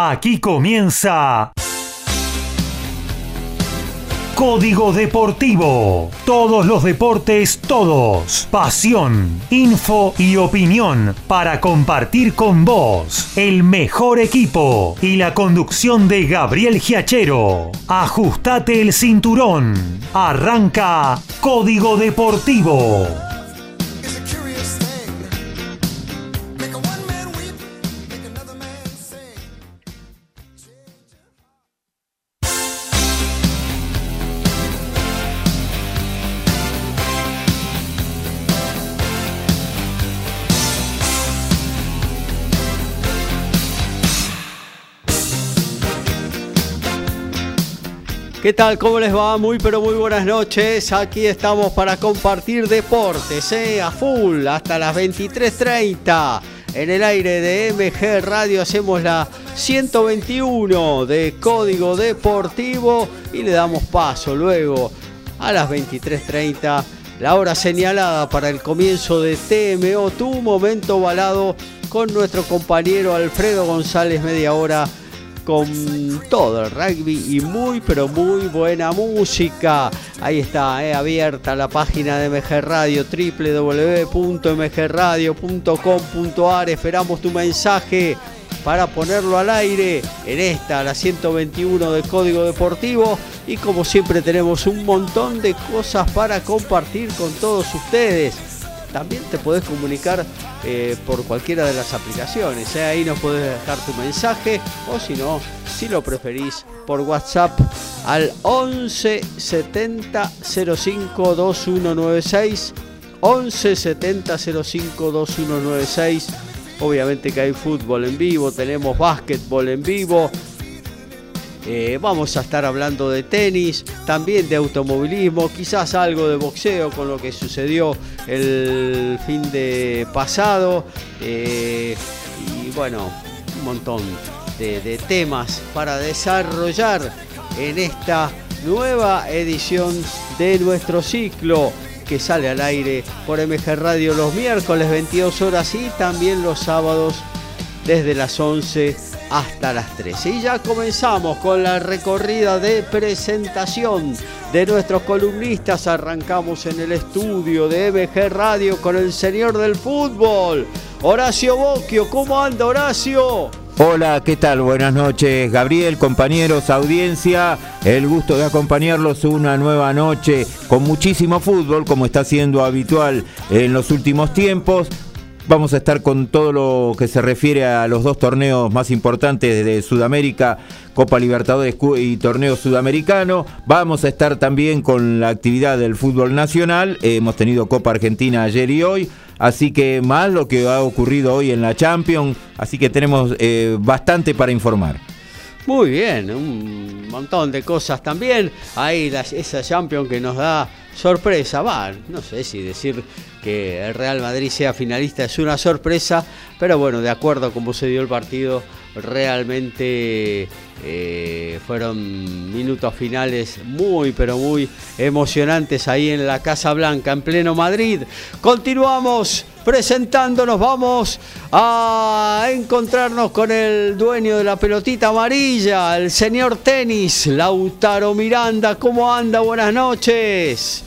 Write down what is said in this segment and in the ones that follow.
Aquí comienza Código Deportivo. Todos los deportes, todos. Pasión, info y opinión para compartir con vos el mejor equipo y la conducción de Gabriel Giachero. Ajustate el cinturón. Arranca Código Deportivo. ¿Qué tal? ¿Cómo les va? Muy pero muy buenas noches. Aquí estamos para compartir deportes, ¿eh? A full, hasta las 23.30. En el aire de MG Radio hacemos la 121 de Código Deportivo y le damos paso luego a las 23.30, la hora señalada para el comienzo de TMO, tu momento balado con nuestro compañero Alfredo González, media hora con todo el rugby y muy pero muy buena música. Ahí está, eh, abierta la página de MG Radio, www.mgradio.com.ar. Esperamos tu mensaje para ponerlo al aire en esta, la 121 de Código Deportivo. Y como siempre tenemos un montón de cosas para compartir con todos ustedes. También te podés comunicar eh, por cualquiera de las aplicaciones. ¿eh? Ahí nos podés dejar tu mensaje o si no, si lo preferís, por WhatsApp al 11 70 05 2196. 11 70 05 2196. Obviamente que hay fútbol en vivo, tenemos básquetbol en vivo, eh, vamos a estar hablando de tenis, también de automovilismo, quizás algo de boxeo con lo que sucedió el fin de pasado. Eh, y bueno, un montón de, temas para desarrollar en esta nueva edición de nuestro ciclo que sale al aire por MG Radio los miércoles 22 horas y también los sábados desde las 11 hasta las 13. Y ya comenzamos con la recorrida de presentación de nuestros columnistas. Arrancamos en el estudio de MG Radio con el señor del fútbol, Horacio Bocchio. ¿Cómo anda Horacio? Hola, ¿qué tal? Buenas noches, Gabriel, compañeros, audiencia. El gusto de acompañarlos una nueva noche con muchísimo fútbol, como está siendo habitual en los últimos tiempos. Vamos a estar con todo lo que se refiere a los dos torneos más importantes de Sudamérica, Copa Libertadores y Torneo Sudamericano. Vamos a estar también con la actividad del fútbol nacional. hemos tenido Copa Argentina ayer y hoy. Así que más lo que ha ocurrido hoy en la Champions. Así que tenemos eh, bastante para informar. Muy bien, un montón de cosas también. Ahí esa Champions que nos da sorpresa. Va, no sé si decir que el Real Madrid sea finalista es una sorpresa, pero bueno, de acuerdo a cómo se dio el partido, realmente eh, fueron minutos finales muy, pero muy emocionantes ahí en la Casa Blanca, en pleno Madrid. Continuamos presentándonos, vamos a encontrarnos con el dueño de la pelotita amarilla, el señor tenis, Lautaro Miranda. ¿Cómo anda? Buenas noches.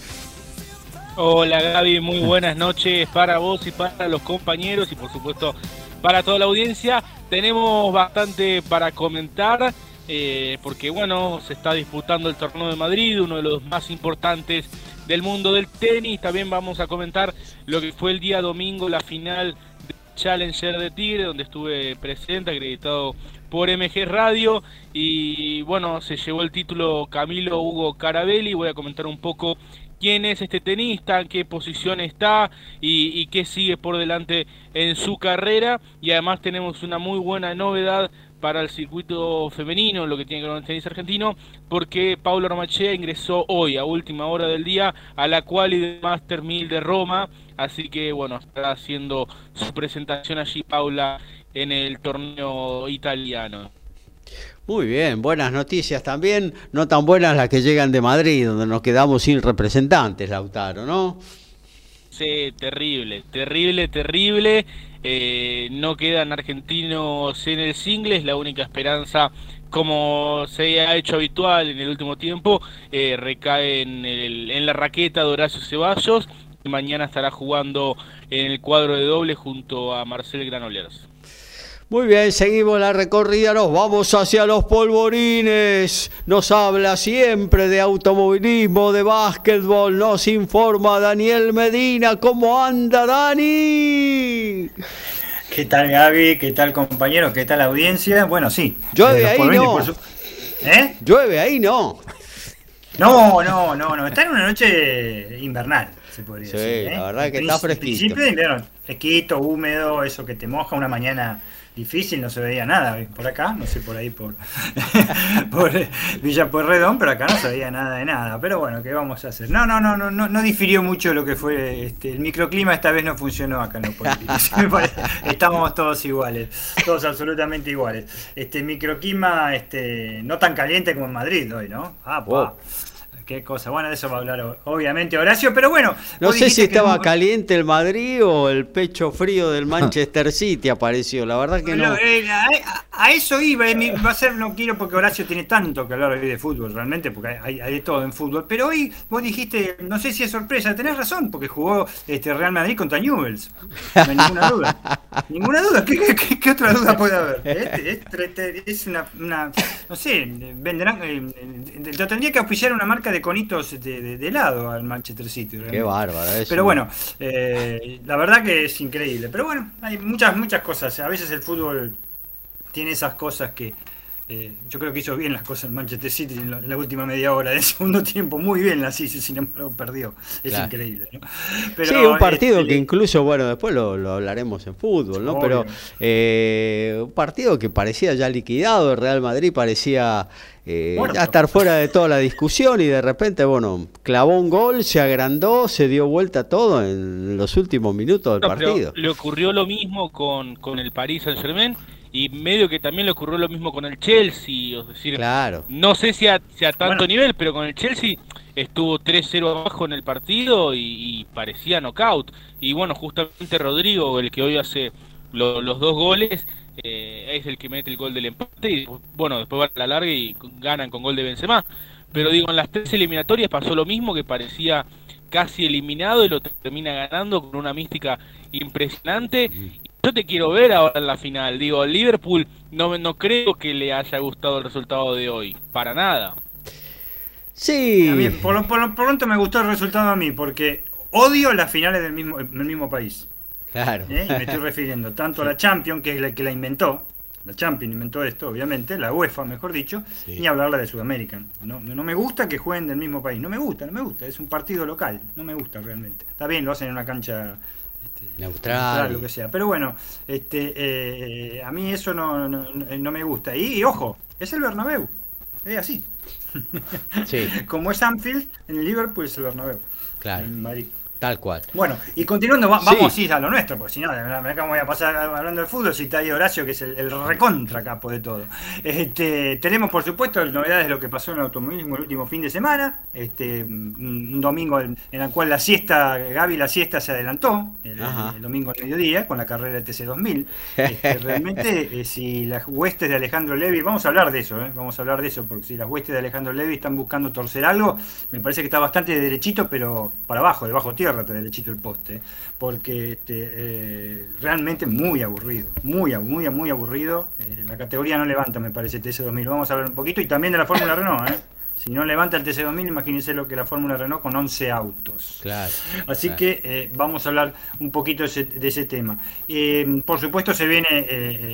Hola Gaby, muy buenas noches para vos y para los compañeros y por supuesto para toda la audiencia. Tenemos bastante para comentar eh, porque bueno, se está disputando el torneo de Madrid, uno de los más importantes del mundo del tenis. También vamos a comentar lo que fue el día domingo, la final de Challenger de Tigre, donde estuve presente, acreditado por MG Radio. Y bueno, se llevó el título Camilo Hugo Carabelli. Voy a comentar un poco quién es este tenista, en qué posición está y, qué sigue por delante en su carrera. Y además tenemos una muy buena novedad para el circuito femenino, lo que tiene que ver con el tenis argentino, porque Paula Romachea ingresó hoy a última hora del día a la quali de Master 1000 de Roma, así que bueno, está haciendo su presentación allí Paula en el torneo italiano. Muy bien, buenas noticias también, no tan buenas las que llegan de Madrid, donde nos quedamos sin representantes, Lautaro, ¿no? Sí, terrible, terrible, terrible. Eh, no quedan argentinos en el single, es la única esperanza, como se ha hecho habitual en el último tiempo, eh, recae en, la raqueta de Horacio Ceballos mañana estará jugando en el cuadro de doble junto a Marcel Granollers. Muy bien, seguimos la recorrida, nos vamos hacia los polvorines. Nos habla siempre de automovilismo, de básquetbol, nos informa Daniel Medina. ¿Cómo anda Dani? ¿Qué tal Gaby? ¿Qué tal compañero? ¿Qué tal audiencia? Bueno, sí. Llueve ahí, no. ¿Eh? Llueve ahí, no. No, no, no, no. Está en una noche invernal, se podría sí, decir. ¿eh? la verdad que está fresquito. Invierno, fresquito, húmedo, eso que te moja una mañana difícil, no se veía nada por acá, no sé por ahí por, por Villa Pueyrredón, pero acá no se veía nada de nada. Pero bueno, ¿qué vamos a hacer? No, no, no, no, no, no difirió mucho lo que fue este, el microclima esta vez no funcionó acá en los políticos. Estamos todos iguales, todos absolutamente iguales. Este microclima este, no tan caliente como en Madrid hoy, ¿no? Ah, pues. Qué cosa. Bueno, de eso va a hablar obviamente Horacio, pero bueno. No sé si estaba caliente el Madrid o el pecho frío del Manchester City apareció. La verdad que no. Eh, a, eso iba. Eh, va a ser, no quiero porque Horacio tiene tanto que hablar hoy de fútbol, realmente, porque hay, de todo en fútbol. Pero hoy vos dijiste, no sé si es sorpresa, tenés razón, porque jugó este Real Madrid contra Newells. No hay ninguna duda. ninguna duda. ¿Qué, otra duda puede haber? Este, este, es una, No sé, venderán. Eh, lo tendría que auspiciar una marca de conitos de, de, lado al Manchester City. Qué bárbaro. Pero bueno, eh, la verdad que es increíble. Pero bueno, hay muchas, muchas cosas. A veces el fútbol tiene esas cosas que, eh, yo creo que hizo bien las cosas el Manchester City en la, última media hora del segundo tiempo, muy bien la City, sin embargo perdió. Es increíble. sí, un partido este, que incluso, bueno, después lo, hablaremos en fútbol, ¿no? Pero eh, un partido que parecía ya liquidado, el Real Madrid parecía eh, ya estar fuera de toda la discusión y de repente, bueno, clavó un gol, se agrandó, se dio vuelta todo en los últimos minutos del partido. Le ocurrió lo mismo con, con el Paris Saint Germain y medio que también le ocurrió lo mismo con el Chelsea, es decir, claro. no sé si a, tanto nivel, pero con el Chelsea estuvo 3-0 abajo en el partido y, parecía knockout. Y bueno, justamente Rodrigo, el que hoy hace los dos goles, eh, es el que mete el gol del empate y bueno, después va a la larga y ganan con gol de Benzema. Pero digo, en las tres eliminatorias pasó lo mismo, que parecía casi eliminado y lo termina ganando con una mística impresionante yo te quiero ver ahora en la final. Digo, Liverpool no, no creo que le haya gustado el resultado de hoy. Para nada. Sí. por, lo, pronto me gustó el resultado a mí, porque odio las finales del mismo, del mismo país. Claro. ¿Eh? Y me estoy refiriendo tanto a la Champions, que es la que la inventó. La Champions inventó esto, obviamente, la UEFA, mejor dicho, ni hablarla de Sudamérica. No, no me gusta que jueguen del mismo país. No me gusta, no me gusta. Es un partido local. No me gusta realmente. Está bien, lo hacen en una cancha este, neutral. lo que sea. Pero bueno, este, eh, a mí eso no, no, me gusta. Y, ojo, es el Bernabéu. Es así. Sí. Como es Anfield, en el Liverpool es el Bernabéu. Claro. En Madrid. Tal cual. Bueno, y continuando, vamos sí. a lo nuestro, porque si no, acá voy a pasar hablando de fútbol, si está ahí Horacio, que es el, recontra capo de todo. Este, tenemos, por supuesto, novedades de lo que pasó en el automovilismo el último fin de semana, este, un domingo en, el cual la siesta, Gaby, la siesta se adelantó, el, domingo al mediodía, con la carrera de TC2000. Este, realmente, eh, si las huestes de Alejandro Levy, vamos a hablar de eso, eh, vamos a hablar de eso, porque si las huestes de Alejandro Levy están buscando torcer algo, me parece que está bastante derechito, pero para abajo, debajo tierra derechito el poste, porque este, eh, realmente muy aburrido, muy, muy, muy aburrido. Eh, la categoría no levanta, me parece, TC2000. Vamos a hablar un poquito y también de la Fórmula Renault, ¿eh? Si no levanta el TC2000, imagínense lo que la Fórmula Renault con 11 autos. Claro, Así que vamos a hablar un poquito de ese, tema. por supuesto, se viene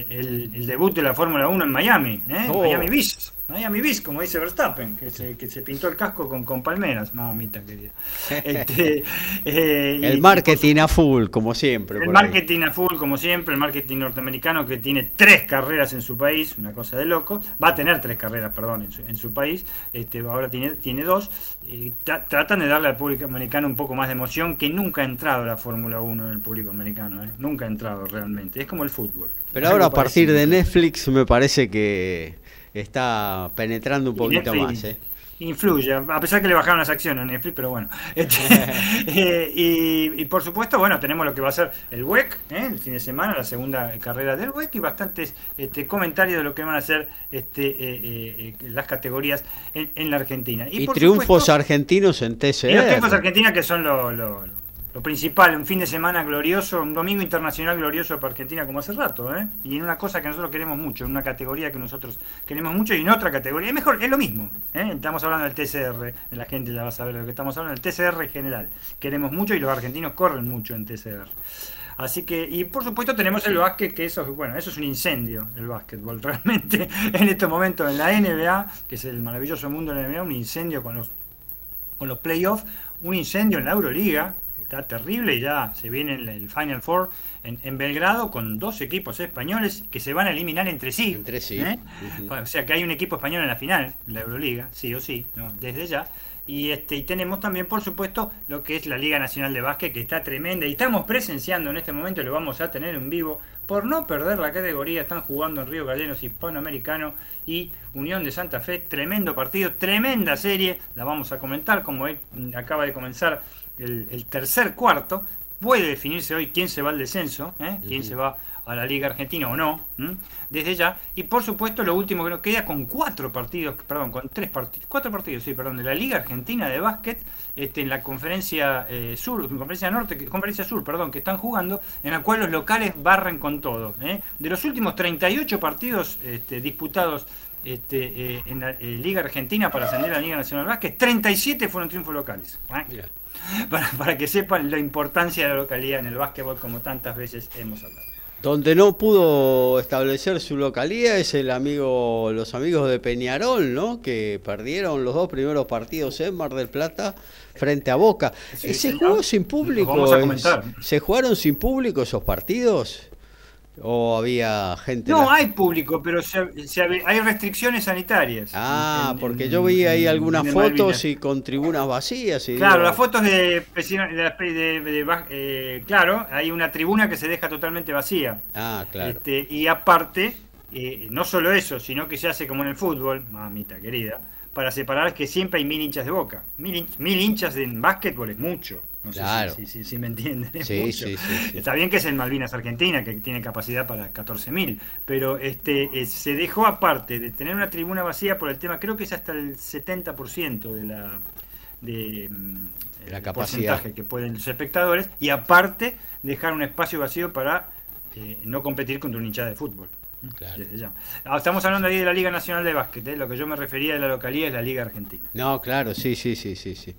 el, debut de la Fórmula 1 en Miami, oh. Miami Beach. Miami Beach, como dice Verstappen, que se, que se pintó el casco con, con palmeras, mamita querida. Este, eh, el marketing a full, como siempre. El marketing a full, como siempre, el marketing norteamericano que tiene tres carreras en su país, una cosa de loco, va a tener tres carreras, perdón, en su, en su país, este, ahora tiene, tiene dos, y tratan de darle al público americano un poco más de emoción, que nunca ha entrado la Fórmula 1 en el público americano, ¿eh? nunca ha entrado realmente, es como el fútbol. Pero ahora a partir de Netflix me parece que está penetrando un poquito más. ¿eh? influye, a pesar que le bajaron las acciones a Netflix, pero bueno. Este, eh, y, por supuesto, bueno, tenemos lo que va a ser el WEC, ¿eh? el fin de semana, la segunda carrera del WEC y bastantes este, comentarios de lo que van a ser este, las categorías en, la Argentina. Y, triunfos argentinos en TCR. Y los triunfos argentinos que son los... Lo, lo principal, un fin de semana glorioso, un domingo internacional glorioso para Argentina como hace rato, ¿eh? Y en una cosa que nosotros queremos mucho, en una categoría que nosotros queremos mucho y en otra categoría, es mejor, es lo mismo, ¿eh? Estamos hablando del TCR, la gente ya va a saber lo que estamos hablando, del TCR en general. Queremos mucho y los argentinos corren mucho en TCR. Así que, y por supuesto tenemos el básquet, que eso, bueno, eso es un incendio, el básquetbol, realmente, en este momento en la NBA, que es el maravilloso mundo de la NBA, un incendio con los, con los playoffs, un incendio en la Euroliga, está terrible y ya se viene el, Final Four en, Belgrado con dos equipos españoles que se van a eliminar entre sí. Entre sí. ¿eh? O sea que hay un equipo español en la final, la Euroliga, sí o sí, desde ya. Y, este, y tenemos también, por supuesto, lo que es la Liga Nacional de Básquet, que está tremenda. Y estamos presenciando en este momento, lo vamos a tener en vivo, por no perder la categoría. Están jugando en Río Gallegos, Hispanoamericano y Unión de Santa Fe. Tremendo partido, tremenda serie. La vamos a comentar, como acaba de comenzar el, tercer cuarto. Puede definirse hoy quién se va al descenso, ¿eh? quién se va a la Liga Argentina o no, desde ya. Y por supuesto, lo último que nos queda con cuatro partidos, perdón, con tres partidos, cuatro partidos, sí, perdón, de la Liga Argentina de Básquet, este, en la conferencia eh, sur, conferencia norte, conferencia sur, perdón, que están jugando, en la cual los locales barren con todo. ¿eh? De los últimos 38 partidos este, disputados este, en la Liga Argentina para ascender a la Liga Nacional de Básquet, 37 fueron triunfos locales. para, para que sepan la importancia de la localidad en el básquetbol como tantas veces hemos hablado. Donde no pudo establecer su localidad es el amigo, los amigos de Peñarol, ¿no? Que perdieron los dos primeros partidos en Mar del Plata frente a Boca. se jugó sin público. ¿Se jugaron sin público esos partidos? ¿O había gente? No, hay público, pero hay restricciones sanitarias. Ah, porque yo vi ahí algunas fotos y con tribunas vacías. Y claro, las fotos de, eh, claro, hay una tribuna que se deja totalmente vacía. Ah, claro. Este, y aparte, eh, no solo eso, sino que se hace como en el fútbol, mamita querida, para separar que siempre hay mil hinchas de boca. Mil, mil hinchas en básquetbol es mucho. No claro. sé si, me entienden. Sí, sí, Está bien que es en Malvinas Argentina, que tiene capacidad para 14.000, pero este eh, se dejó aparte de tener una tribuna vacía por el tema, creo que es hasta el 70% de la de, mm, la capacidad que pueden los espectadores y aparte dejar un espacio vacío para eh, no competir contra un hinchada de fútbol. Ah, estamos hablando ahí de la Liga Nacional de Básquet, ¿eh? lo que yo me refería de la localidad es la Liga Argentina. No, claro, sí, sí, sí, sí, sí,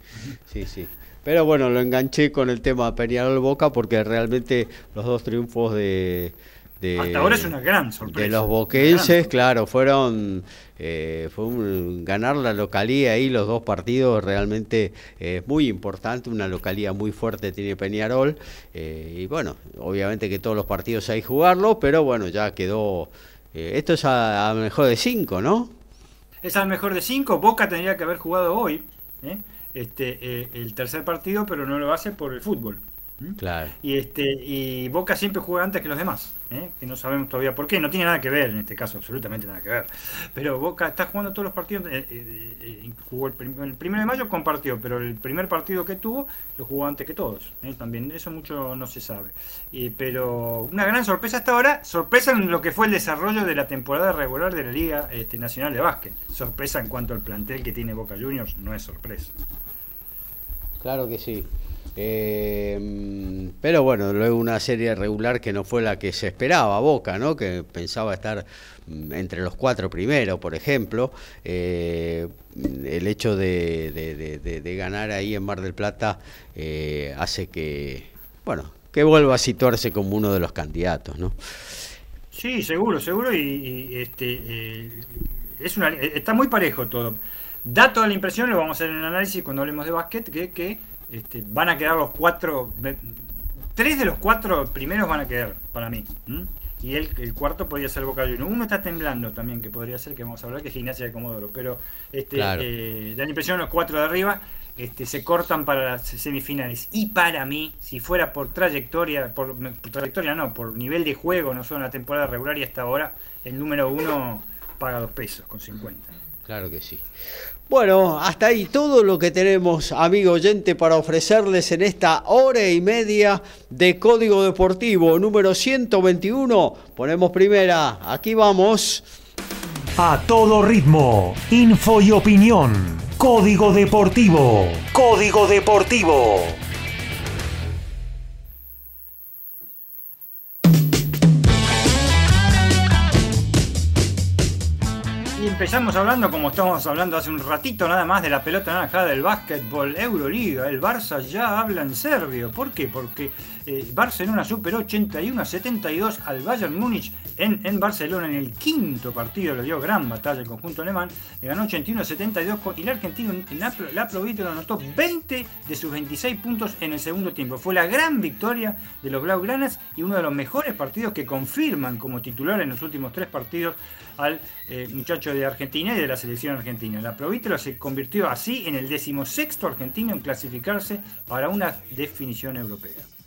sí, sí. Pero bueno, lo enganché con el tema Peñarol Boca porque realmente los dos triunfos de, hasta ahora es una gran sorpresa. De los boquenses, claro, fueron eh, fue ganar la localía ahí los dos partidos realmente es muy importante, una localía muy fuerte tiene Peñarol eh, y bueno, obviamente que todos los partidos hay que jugarlo, pero bueno, ya quedó eh, esto es a, mejor de cinco, ¿no? Es al mejor de cinco, Boca tendría que haber jugado hoy. ¿eh? Este, eh, el tercer partido, pero no lo hace por el fútbol. Claro. Y este y Boca siempre juega antes que los demás, ¿eh? que no sabemos todavía por qué, no tiene nada que ver en este caso, absolutamente nada que ver. Pero Boca está jugando todos los partidos, eh, jugó el, primero de mayo compartió, pero el primer partido que tuvo lo jugó antes que todos. También eso mucho no se sabe. pero una gran sorpresa hasta ahora, sorpresa en lo que fue el desarrollo de la temporada regular de la Liga este, Nacional de Básquet. Sorpresa en cuanto al plantel que tiene Boca Juniors, no es sorpresa. Claro que sí. Eh, pero bueno, luego una serie regular que no fue la que se esperaba, Boca, ¿no? Que pensaba estar mm, entre los cuatro primeros, por ejemplo. Eh, el hecho de, ganar ahí en Mar del Plata eh, hace que, bueno, que vuelva a situarse como uno de los candidatos, ¿no? Sí, seguro, seguro. Y, este, es una, está muy parejo todo. Da toda la impresión, lo vamos a hacer en el análisis cuando hablemos de básquet, que, que este, van a quedar los cuatro. Tres de los cuatro primeros van a quedar, para mí. Y el, el, cuarto podría ser Boca Juniors. Uno está temblando también, que podría ser, que vamos a hablar, que es Gimnasia de Comodoro. Pero este, eh, da la impresión los cuatro de arriba este, se cortan para las semifinales. Y para mí, si fuera por trayectoria, por, trayectoria no, por nivel de juego, no solo en la temporada regular y hasta ahora, el número uno paga dos pesos con 50. Claro que sí. Bueno, hasta ahí todo lo que tenemos, amigo oyente, para ofrecerles en esta hora y media de Código Deportivo número 121. Ponemos primera, aquí vamos. A todo ritmo, info y opinión. Código Deportivo. Código Deportivo. Empezamos hablando, como estábamos hablando hace un ratito nada más, de la pelota naranja del básquetbol Euroliga. El Barça ya habla en serbio. ¿Por qué? Porque eh, Barcelona superó 81 a 72 al Bayern Múnich en, Barcelona en el quinto partido. Le dio gran batalla el conjunto alemán. Le ganó 81 a 72 y el argentino, la, la anotó 20 de sus 26 puntos en el segundo tiempo. Fue la gran victoria de los Blaugranas y uno de los mejores partidos que confirman como titular en los últimos tres partidos al eh, muchacho de Argentina y de la selección argentina. La Provítero se convirtió así en el decimosexto argentino en clasificarse para una definición europea.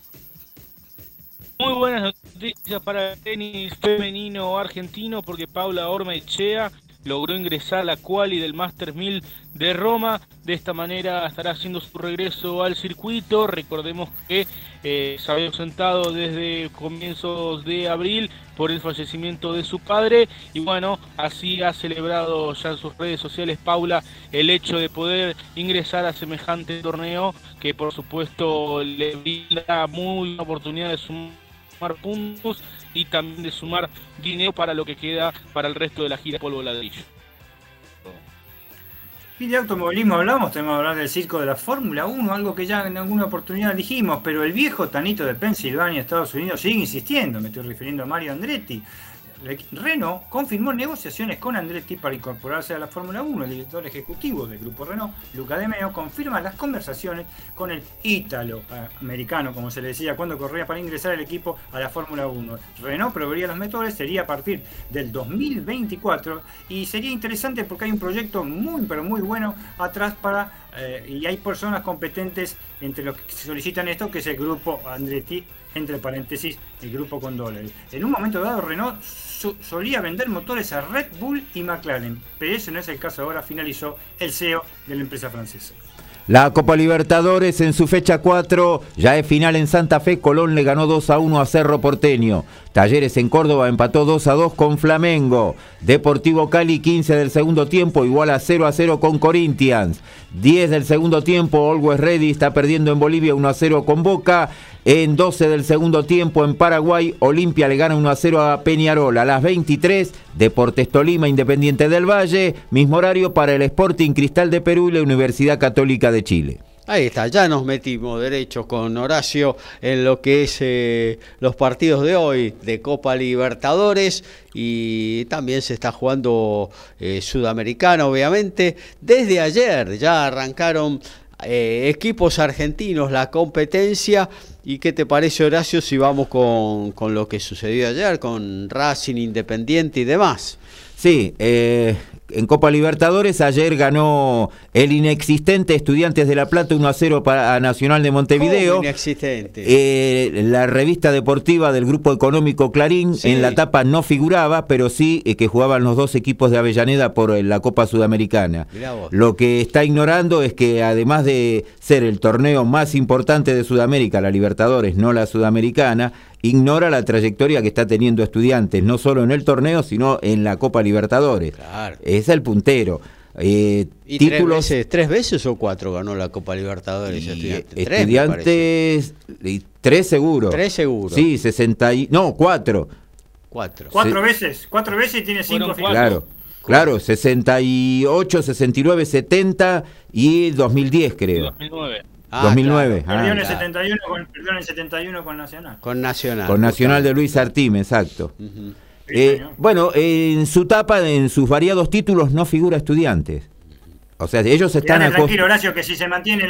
Muy buenas noticias para el tenis femenino argentino porque Paula Ormaechea logró ingresar a la quali del Master 1000 de Roma. De esta manera estará haciendo su regreso al circuito. Recordemos que eh, se había ausentado desde comienzos de abril por el fallecimiento de su padre. Y bueno, así ha celebrado ya en sus redes sociales Paula el hecho de poder ingresar a semejante torneo que por supuesto le brinda muy buena oportunidad de sumar puntos y también de sumar dinero para lo que queda para el resto de la gira polvo ladrillo. Y de automovilismo hablamos, tenemos que hablar del circo de la Fórmula 1, algo que ya en alguna oportunidad dijimos, pero el viejo Tanito de Pensilvania, Estados Unidos, sigue insistiendo, me estoy refiriendo a Mario Andretti, Renault confirmó negociaciones con Andretti para incorporarse a la Fórmula 1. El director ejecutivo del grupo Renault, Luca De Meo, confirma las conversaciones con el ítalo eh, americano, como se le decía, cuando corría para ingresar el equipo a la Fórmula 1. Renault proveería los motores, sería a partir del 2024 y sería interesante porque hay un proyecto muy, pero muy bueno atrás para eh, y hay personas competentes entre los que solicitan esto, que es el grupo Andretti, entre paréntesis, el grupo con dólares. En un momento dado, Renault solía vender motores a Red Bull y McLaren, pero ese no es el caso ahora, finalizó el CEO de la empresa francesa. La Copa Libertadores en su fecha 4 ya es final en Santa Fe. Colón le ganó 2 a 1 a Cerro Porteño. Talleres en Córdoba empató 2 a 2 con Flamengo. Deportivo Cali 15 del segundo tiempo igual a 0 a 0 con Corinthians. 10 del segundo tiempo Always Ready está perdiendo en Bolivia 1 a 0 con Boca. En 12 del segundo tiempo en Paraguay, Olimpia le gana 1 a 0 a Peñarol. A las 23, Deportes Tolima, Independiente del Valle. Mismo horario para el Sporting Cristal de Perú y la Universidad Católica de Chile. Ahí está, ya nos metimos derechos con Horacio en lo que es eh, los partidos de hoy de Copa Libertadores y también se está jugando eh, Sudamericana, obviamente. Desde ayer ya arrancaron eh, equipos argentinos la competencia. ¿Y qué te parece, Horacio, si vamos con, con lo que sucedió ayer, con Racing Independiente y demás? Sí, eh, en Copa Libertadores ayer ganó el inexistente Estudiantes de La Plata 1 a 0 para Nacional de Montevideo. inexistente? Eh, la revista deportiva del Grupo Económico Clarín en la tapa no figuraba, pero sí eh, que jugaban los dos equipos de Avellaneda por la Copa Sudamericana. Lo que está ignorando es que además de ser el torneo más importante de Sudamérica, la Libertadores, no la Sudamericana, ignora la trayectoria que está teniendo estudiantes, no solo en el torneo, sino en la Copa Libertadores. Es el puntero. Eh, títulos, tres veces, o cuatro ganó la Copa Libertadores? estudiantes, estudiantes tres seguros. Tres seguros. Sí, 60 y, no, cuatro. Cuatro. Cuatro veces, cuatro veces y tiene cinco Claro. Claro, 68, 69, 70 y 2010 creo. 2009. 2009. Ah, perdió, en el 71 con, perdió en el 71 con Nacional. Con Nacional. Con Nacional de Luis Artime, exacto. eh, bueno, en su tapa, en sus variados títulos, no figura estudiantes. O sea, ellos están Tranquilo, Horacio, que si se mantiene,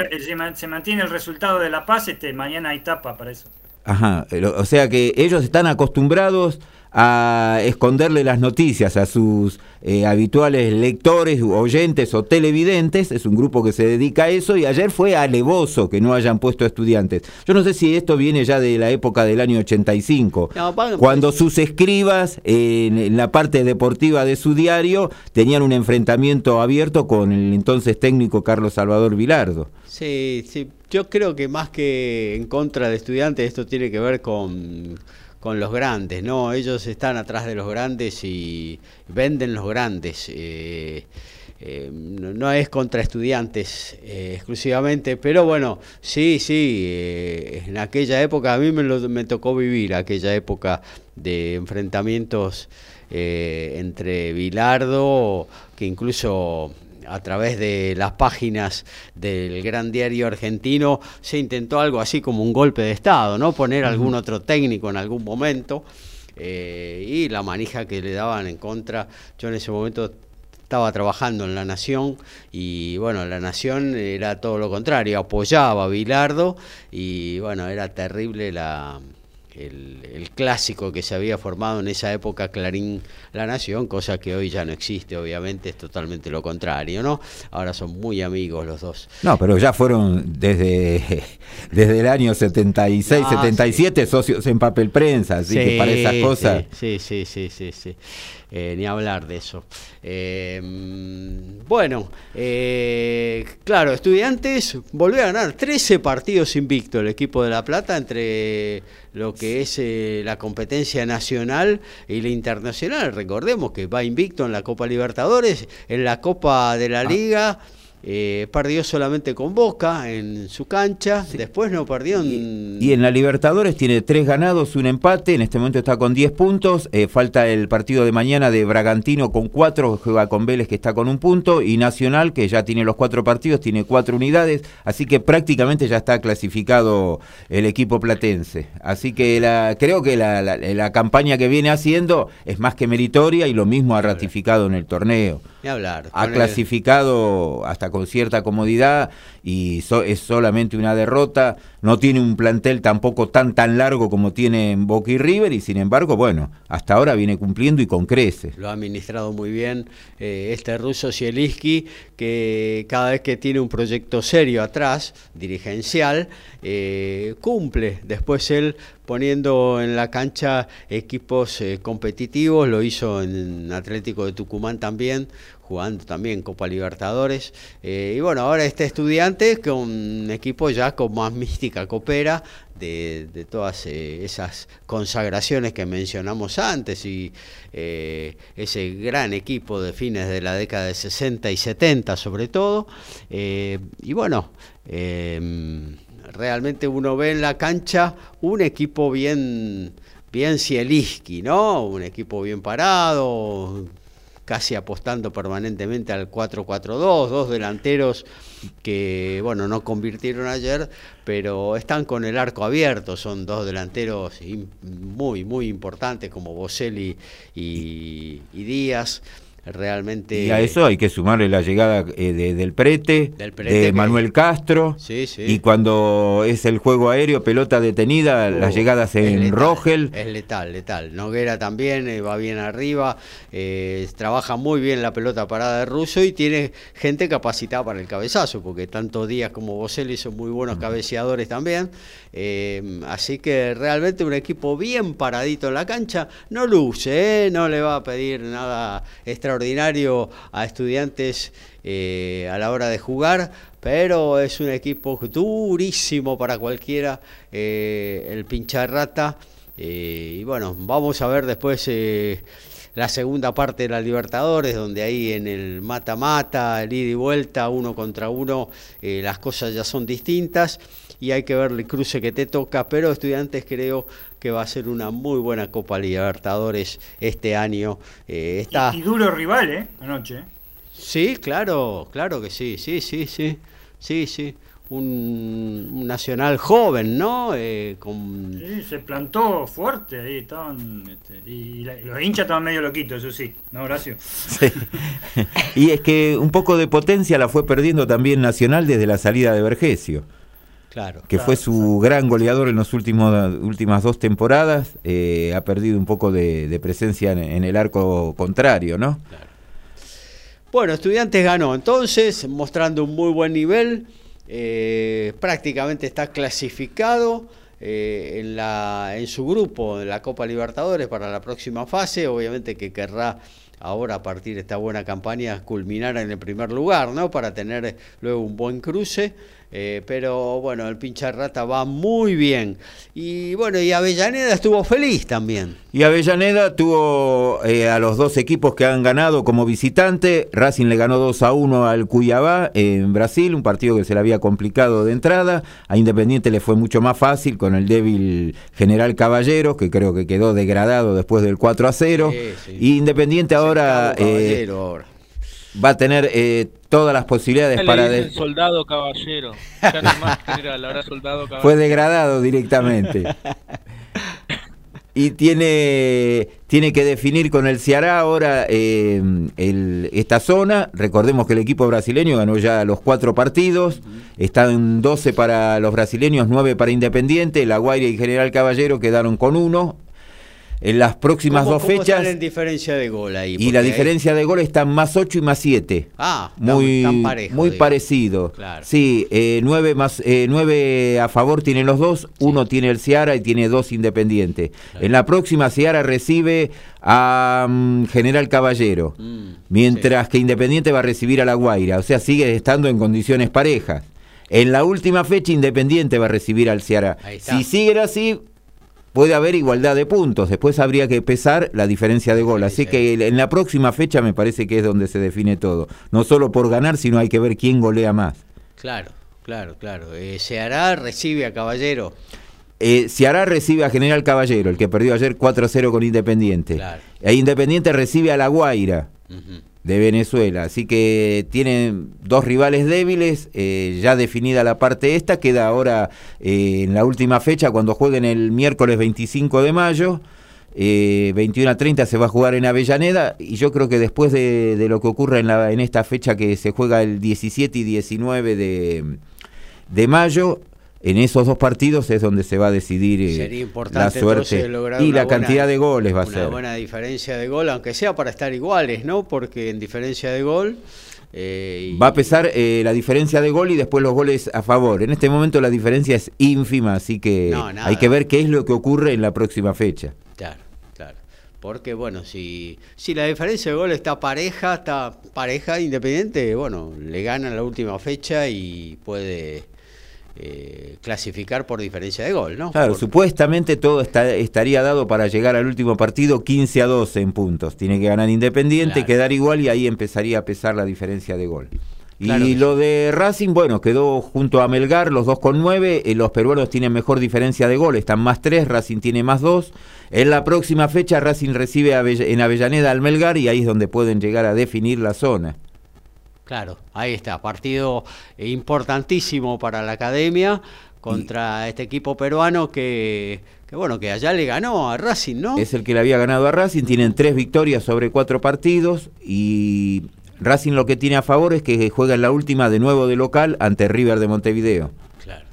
se mantiene el resultado de La Paz, este, mañana hay tapa para eso. Ajá, o sea que ellos están acostumbrados a esconderle las noticias a sus eh, habituales lectores, oyentes o televidentes. Es un grupo que se dedica a eso y ayer fue alevoso que no hayan puesto estudiantes. Yo no sé si esto viene ya de la época del año 85, cuando pues, sus escribas en, la parte deportiva de su diario tenían un enfrentamiento abierto con el entonces técnico Carlos Salvador Vilardo. Sí, sí, yo creo que más que en contra de estudiantes esto tiene que ver con con los grandes, ¿no? Ellos están atrás de los grandes y venden los grandes. Eh, eh, no, es contra estudiantes eh, exclusivamente, pero bueno, sí, sí, en aquella época a mí me, me tocó vivir aquella época de enfrentamientos entre Bilardo, que incluso a través de las páginas del gran diario argentino se intentó algo así como un golpe de Estado, ¿no? Poner algún otro técnico en algún momento eh, y la manija que le daban en contra. Yo en ese momento estaba trabajando en La Nación y bueno, La Nación era todo lo contrario, apoyaba a Bilardo y bueno, era terrible la el, clásico que se había formado en esa época Clarín La Nación, cosa que hoy ya no existe, obviamente es totalmente lo contrario, ¿no? Ahora son muy amigos los dos. No, pero ya fueron desde, desde el año 76, 77 socios en papel prensa, así que para esas cosas. Sí, sí, sí, sí, sí. Eh, ni hablar de eso. Eh, bueno, eh, claro, Estudiantes volvió a ganar 13 partidos invicto el equipo de La Plata entre lo que es la competencia nacional y la internacional. Recordemos que va invicto en la Copa Libertadores, en la Copa de la ah. Eh, perdió solamente con Boca en su cancha, después no perdió en... Y, en la Libertadores tiene tres ganados, un empate, en este momento está con 10 puntos, eh, falta el partido de mañana de Bragantino con cuatro, juega con Vélez que está con un punto, y Nacional que ya tiene los cuatro partidos, tiene cuatro unidades, así que prácticamente ya está clasificado el equipo platense. Así que la, creo que la, la campaña que viene haciendo es más que meritoria y lo mismo ha ratificado en el torneo hablar. Ha clasificado hasta con cierta comodidad y es solamente una derrota. No tiene un plantel tampoco tan tan largo como tiene en Boca y River y sin embargo, bueno, hasta ahora viene cumpliendo y con creces. Lo ha administrado muy bien eh, este ruso Zielinski que cada vez que tiene un proyecto serio atrás, dirigencial, eh, cumple. Después él poniendo en la cancha equipos eh, competitivos, lo hizo en Atlético de Tucumán también, jugando también Copa Libertadores. Eh, y bueno, ahora este estudiante con un equipo ya con más mística coopera de, todas eh, esas consagraciones que mencionamos antes y ese gran equipo de fines de la década de 60 y 70 sobre todo. y bueno, realmente uno ve en la cancha un equipo bien, bien Cieliski, ¿no? Un equipo bien parado, casi apostando permanentemente al 4-4-2, dos delanteros que, bueno, no convirtieron ayer, pero están con el arco abierto, son dos delanteros muy, muy importantes como Boselli y Díaz realmente... Y a eso hay que sumarle la llegada eh, del, prete, de Manuel Castro, y cuando es el juego aéreo, pelota detenida, las llegadas en Rogel. Es letal, letal. Noguera también eh, va bien arriba, eh, trabaja muy bien la pelota parada de Russo y tiene gente capacitada para el cabezazo, porque tanto Díaz como Boselli son muy buenos cabeceadores también. así que realmente un equipo bien paradito en la cancha, no luce, no le va a pedir nada extra a estudiantes eh, a la hora de jugar, pero es un equipo durísimo para cualquiera, eh, el pincharrata. Eh, y bueno, vamos a ver después la segunda parte de la Libertadores, donde ahí en el mata-mata, el ida y vuelta, uno contra uno, las cosas ya son distintas y hay que ver el cruce que te toca, pero estudiantes creo que va a ser una muy buena Copa Libertadores este año. Eh, está... y, duro rival, ¿eh? Anoche. ¿eh? Sí, claro, claro que sí, sí, sí, sí, sí, sí. Un, nacional joven, ¿no? Eh, con... Sí, se plantó fuerte ahí, estaban, este, y, los hinchas estaban medio loquitos, eso sí, ¿no, Horacio? Sí. y es que un poco de potencia la fue perdiendo también Nacional desde la salida de Vergesio. Claro. que fue su gran goleador en las últimas dos temporadas, eh, ha perdido un poco de, presencia en, el arco contrario, ¿no? Bueno, Estudiantes ganó entonces, mostrando un muy buen nivel, eh, prácticamente está clasificado. Eh, en, la, en su grupo, en la Copa Libertadores para la próxima fase, obviamente que querrá ahora a partir de esta buena campaña culminar en el primer lugar, ¿no? Para tener luego un buen cruce. Eh, pero bueno, el pincha rata va muy bien. Y bueno, y Avellaneda estuvo feliz también. Y Avellaneda tuvo eh, a los dos equipos que han ganado como visitante. Racing le ganó 2 a 1 al Cuyabá en Brasil, un partido que se le había complicado de entrada. A Independiente le fue mucho más fácil con el débil General Caballero, que creo que quedó degradado después del 4 a 0. Y Independiente ahora, eh, ahora va a tener eh, todas las posibilidades para... De... Soldado caballero. Ya no más soldado caballero. Fue degradado directamente. y tiene, tiene que definir con el Ceará ahora eh, el, esta zona. Recordemos que el equipo brasileño ganó ya los cuatro partidos. Están 12 para los brasileños, 9 para Independiente. La Guaira y General Caballero quedaron con uno en las próximas dos fechas. en diferencia de gol ahí? Y la diferencia de gol está más 8 y más 7. Ah, muy, muy parecido. Claro. Sí, 9 eh, más eh, a favor tienen los dos, uno tiene el Ciara y tiene dos Independiente. En la próxima Ciara recibe a mm, General Caballero, mm, mientras que Independiente va a recibir a La Guaira, o sea, sigue estando en condiciones parejas. En la última fecha Independiente va a recibir al Ciara. Si sigue así, puede haber igualdad de puntos. Después habría que pesar la diferencia de gol. Así que en la próxima fecha me parece que es donde se define todo. No solo por ganar, sino hay que ver quién golea más. Claro, claro, claro. Eh, Seará recibe a Caballero. Eh, Seará recibe a General Caballero, el que perdió ayer 4-0 con Independiente. Claro. E Independiente recibe a La Guaira de Venezuela. Así que tienen dos rivales débiles, eh, ya definida la parte esta, queda ahora eh, en la última fecha cuando jueguen el miércoles 25 de mayo. 21 a 30 se va a jugar en Avellaneda y yo creo que después de, lo que ocurra en, la, en esta fecha que se juega el 17 y 19 de, de mayo, en esos dos partidos es donde se va a decidir eh, la suerte y la cantidad de goles va a ser. Una buena diferencia de gol, aunque sea para estar iguales, ¿no? Porque en diferencia de gol... Eh, va a pesar eh, la diferencia de gol y después los goles a favor. En este momento la diferencia es ínfima, así que hay que ver qué es lo que ocurre en la próxima fecha. Claro, claro. Porque bueno, si, si la diferencia de gol está pareja, está pareja independiente, bueno, le gana la última fecha y puede eh, clasificar por diferencia de gol, ¿no? Claro, supuestamente todo está, estaría dado para llegar al último partido 15 a 12 en puntos. Tiene que ganar Independiente, quedar igual y ahí empezaría a pesar la diferencia de gol. y lo de Racing, bueno, quedó junto a Melgar, los dos con nueve. Eh, los peruanos tienen mejor diferencia de gol, están más tres, Racing tiene más dos. En la próxima fecha, Racing recibe en Avellaneda al Melgar y ahí es donde pueden llegar a definir la zona. Claro, ahí está, partido importantísimo para la academia contra este equipo peruano que, bueno, que allá le ganó a Racing, ¿no? Es el que le había ganado a Racing, tienen tres victorias sobre cuatro partidos y Racing lo que tiene a favor es que juega en la última de nuevo de local ante River de Montevideo. Claro.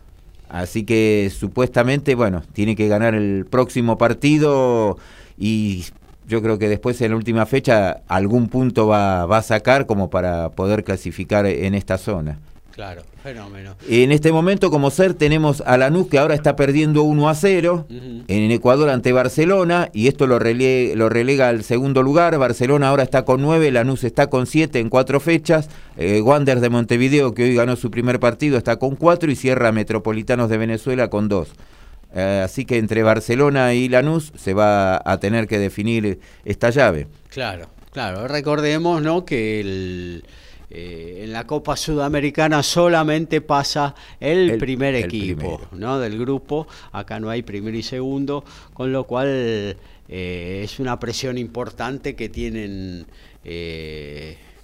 Así que supuestamente, bueno, tiene que ganar el próximo partido y yo creo que después en la última fecha algún punto va, va a sacar como para poder clasificar en esta zona. Claro, fenómeno. En este momento, como ser, tenemos a Lanús que ahora está perdiendo 1 a 0 en Ecuador ante Barcelona y esto lo, lo relega al segundo lugar. Barcelona ahora está con 9, Lanús está con 7 en cuatro fechas. Eh, Wander de Montevideo, que hoy ganó su primer partido, está con 4 y cierra Metropolitanos de Venezuela con 2. Eh, así que entre Barcelona y Lanús se va a tener que definir esta llave. Claro, claro. Recordemos ¿no? que eh, en la Copa Sudamericana solamente pasa el, primer equipo ¿no? del grupo. Acá no hay primero y segundo, con lo cual eh, es una presión importante que tienen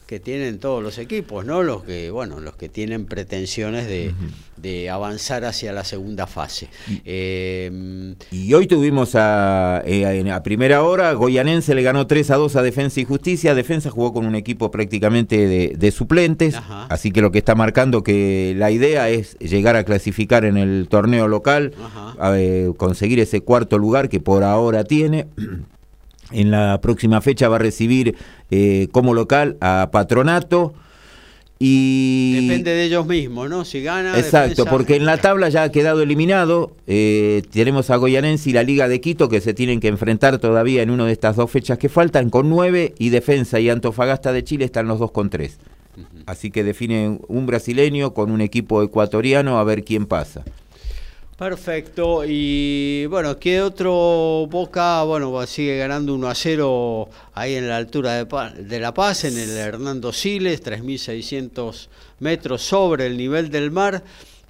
que tienen todos los equipos, ¿no? Los que, bueno, los que tienen pretensiones de, avanzar hacia la segunda fase. Em, y hoy tuvimos a, eh, a, primera hora, Goyanense le ganó 3 a 2 a Defensa y Justicia. Defensa jugó con un equipo prácticamente de, suplentes, así que lo que está marcando que la idea es llegar a clasificar en el torneo local, conseguir ese cuarto lugar que por ahora tiene. En la próxima fecha va a recibir eh, como local a Patronato. Y... Depende de ellos mismos, ¿no? Si gana. Exacto, porque en la tabla ya ha quedado eliminado. Eh, tenemos a Goyanense y la Liga de Quito que se tienen que enfrentar todavía en una de estas dos fechas que faltan con nueve y Defensa y Antofagasta de Chile están los dos con tres. Así que define un brasileño con un equipo ecuatoriano a ver quién pasa. Perfecto. Y bueno, ¿qué otro Boca? Bueno, sigue ganando 1 a 0 ahí en la altura de, La Paz, en el Hernando Siles, 3.600 metros sobre el nivel del mar.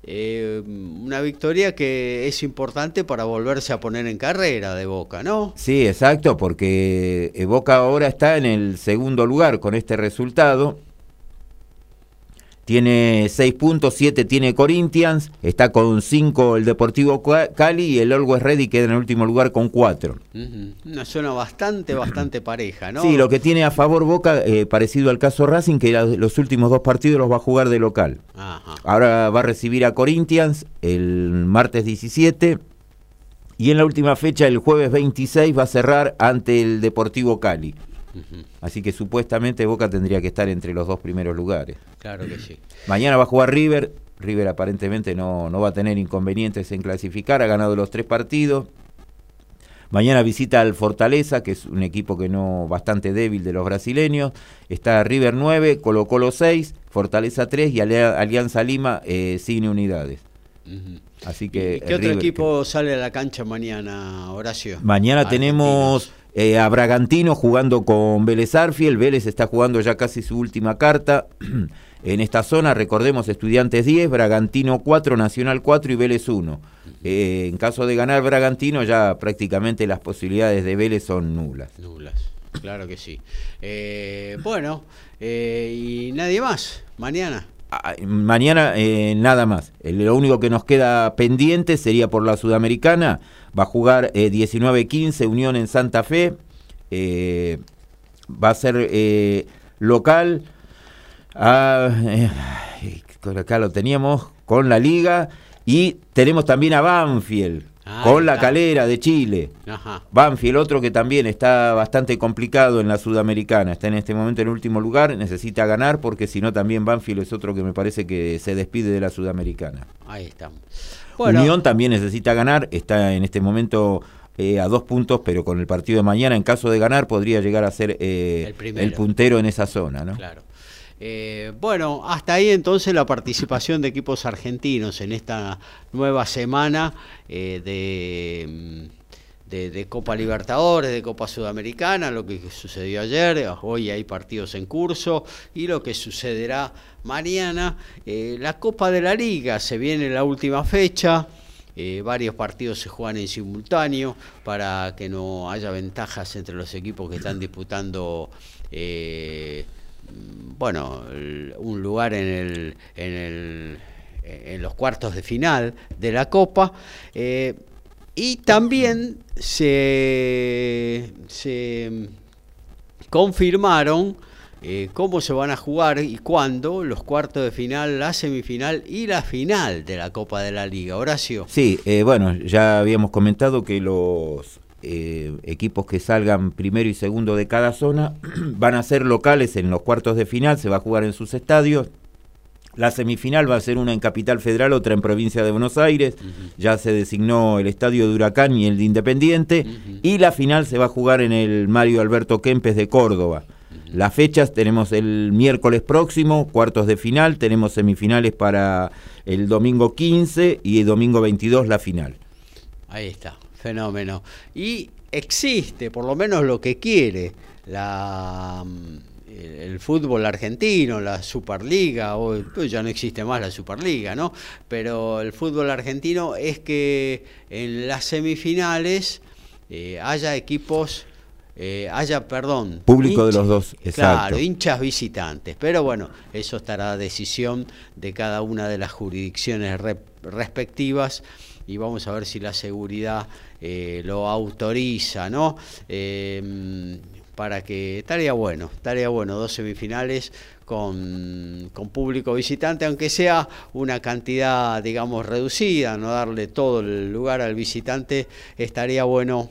Eh, una victoria que es importante para volverse a poner en carrera de Boca, ¿no? Sí, exacto, porque eh, Boca ahora está en el segundo lugar con este resultado tiene 6 puntos, 7 tiene Corinthians, está con 5 el Deportivo Cali y el Always Ready queda en el último lugar con 4. Una zona bastante, bastante pareja, ¿no? Sí, lo que tiene a favor Boca, eh, parecido al caso Racing, que los últimos dos partidos los va a jugar de local. Ahora va a recibir a Corinthians el martes 17 y en la última fecha, el jueves 26, va a cerrar ante el Deportivo Cali. Así que supuestamente Boca tendría que estar entre los dos primeros lugares. Claro que sí. Mañana va a jugar River. River aparentemente no, no va a tener inconvenientes en clasificar. Ha ganado los tres partidos. Mañana visita al Fortaleza, que es un equipo que no bastante débil de los brasileños. Está River 9, Colo Colo 6, Fortaleza 3 y Alianza Lima eh, sin unidades. Así que ¿Qué otro equipo sale a la cancha mañana, Horacio? Mañana tenemos eh, a Bragantino jugando con Vélez Arfiel. Vélez está jugando ya casi su última carta. en esta zona, recordemos, Estudiantes 10, Bragantino 4, Nacional 4 y Vélez 1. Eh, en caso de ganar Bragantino, ya prácticamente las posibilidades de Vélez son nulas. Nulas, claro que sí. Eh, bueno, y nadie más, mañana. Ah, mañana nada más. Lo único que nos queda pendiente sería por la Sudamericana Va a jugar 19-15 eh, Unión en Santa Fe. Eh, va a ser eh, local. Ah, acá lo teníamos con la liga. Y tenemos también a Banfield. Ah, con la calera de Chile. Banfield, otro que también está bastante complicado en la Sudamericana. Está en este momento en último lugar. Necesita ganar porque si no también Banfield es otro que me parece que se despide de la Sudamericana. Ahí estamos. Unión también necesita ganar, está en este momento eh, a dos puntos, pero con el partido de mañana, en caso de ganar, podría llegar a ser eh, el, puntero en esa zona. ¿no? Claro. Eh, bueno, hasta ahí entonces la participación de equipos argentinos en esta nueva semana de de, Copa Libertadores, de Copa Sudamericana, lo que sucedió ayer, hoy hay partidos en curso y lo que sucederá mañana. Eh, la Copa de la Liga, se viene la última fecha. Eh, varios partidos se juegan en simultáneo para que no haya ventajas entre los equipos que están disputando eh, bueno un lugar en los cuartos de final de la Copa y también se, confirmaron eh, cómo se van a jugar y cuándo los cuartos de final, la semifinal y la final de la Copa de la Liga. Horacio. Sí, eh, bueno, ya habíamos comentado que los eh, equipos que salgan primero y segundo de cada zona van a ser locales en los cuartos de final, se va a jugar en sus estadios. La semifinal va a ser una en Capital Federal, otra en Provincia de Buenos Aires. Ya se designó el estadio de Huracán y el de Independiente. Y la final se va a jugar en el Mario Alberto Kempes de Córdoba. Las fechas tenemos el miércoles próximo, cuartos de final, tenemos semifinales para el domingo 15 y el domingo 22 la final. Ahí está, fenómeno. Y existe, por lo menos lo que quiere, la el fútbol argentino, la Superliga, o pues ya no existe más la Superliga, ¿no? Pero el fútbol argentino es que en las semifinales eh, haya equipos eh, haya, perdón. Público de los dos, exacto. Claro, hinchas visitantes. Pero bueno, eso estará a decisión de cada una de las jurisdicciones respectivas y vamos a ver si la seguridad eh, lo autoriza, ¿no? Em, para que estaría bueno, estaría bueno, dos semifinales con, con, público visitante, aunque sea una cantidad, digamos, reducida, no darle todo el lugar al visitante, estaría bueno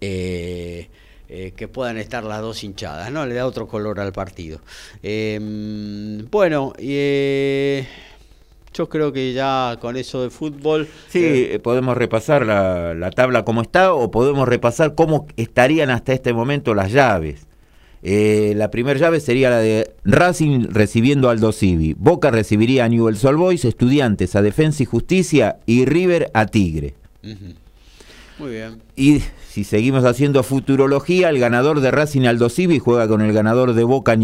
eh, eh, que puedan estar las dos hinchadas, ¿no? Le da otro color al partido. Em, bueno, eh, yo creo que ya con eso de fútbol... Sí, podemos repasar la, tabla como está o podemos repasar cómo estarían hasta este momento las llaves. la primera llave sería la de Racing recibiendo a Aldo Civi. Boca recibiría a Newell's Old Boys, Estudiantes a Defensa y Justicia y River a Tigre. Muy bien. Y si seguimos haciendo futurología, el ganador de Racing Aldo Civi juega con el ganador de Boca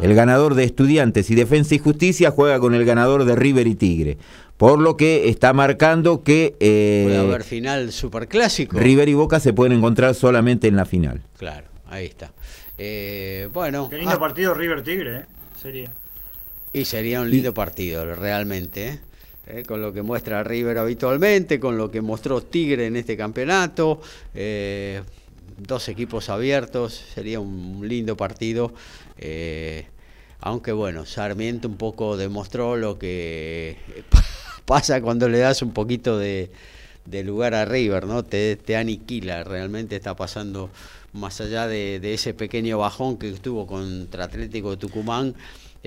El ganador de Estudiantes y Defensa y Justicia juega con el ganador de River y Tigre. Por lo que está marcando que... Eh, Puede haber final superclásico. River y Boca se pueden encontrar solamente en la final. Claro, ahí está. Eh, bueno. Qué lindo ah. partido River Tigre, ¿eh? Sería. Y sería un lindo partido, realmente. ¿eh? Eh, con lo que muestra River habitualmente, con lo que mostró Tigre en este campeonato. Eh, dos equipos abiertos, sería un lindo partido. Eh, aunque bueno, Sarmiento un poco demostró lo que pasa cuando le das un poquito de, lugar a River, ¿no? Te, te, aniquila, realmente está pasando más allá de, de ese pequeño bajón que estuvo contra Atlético de Tucumán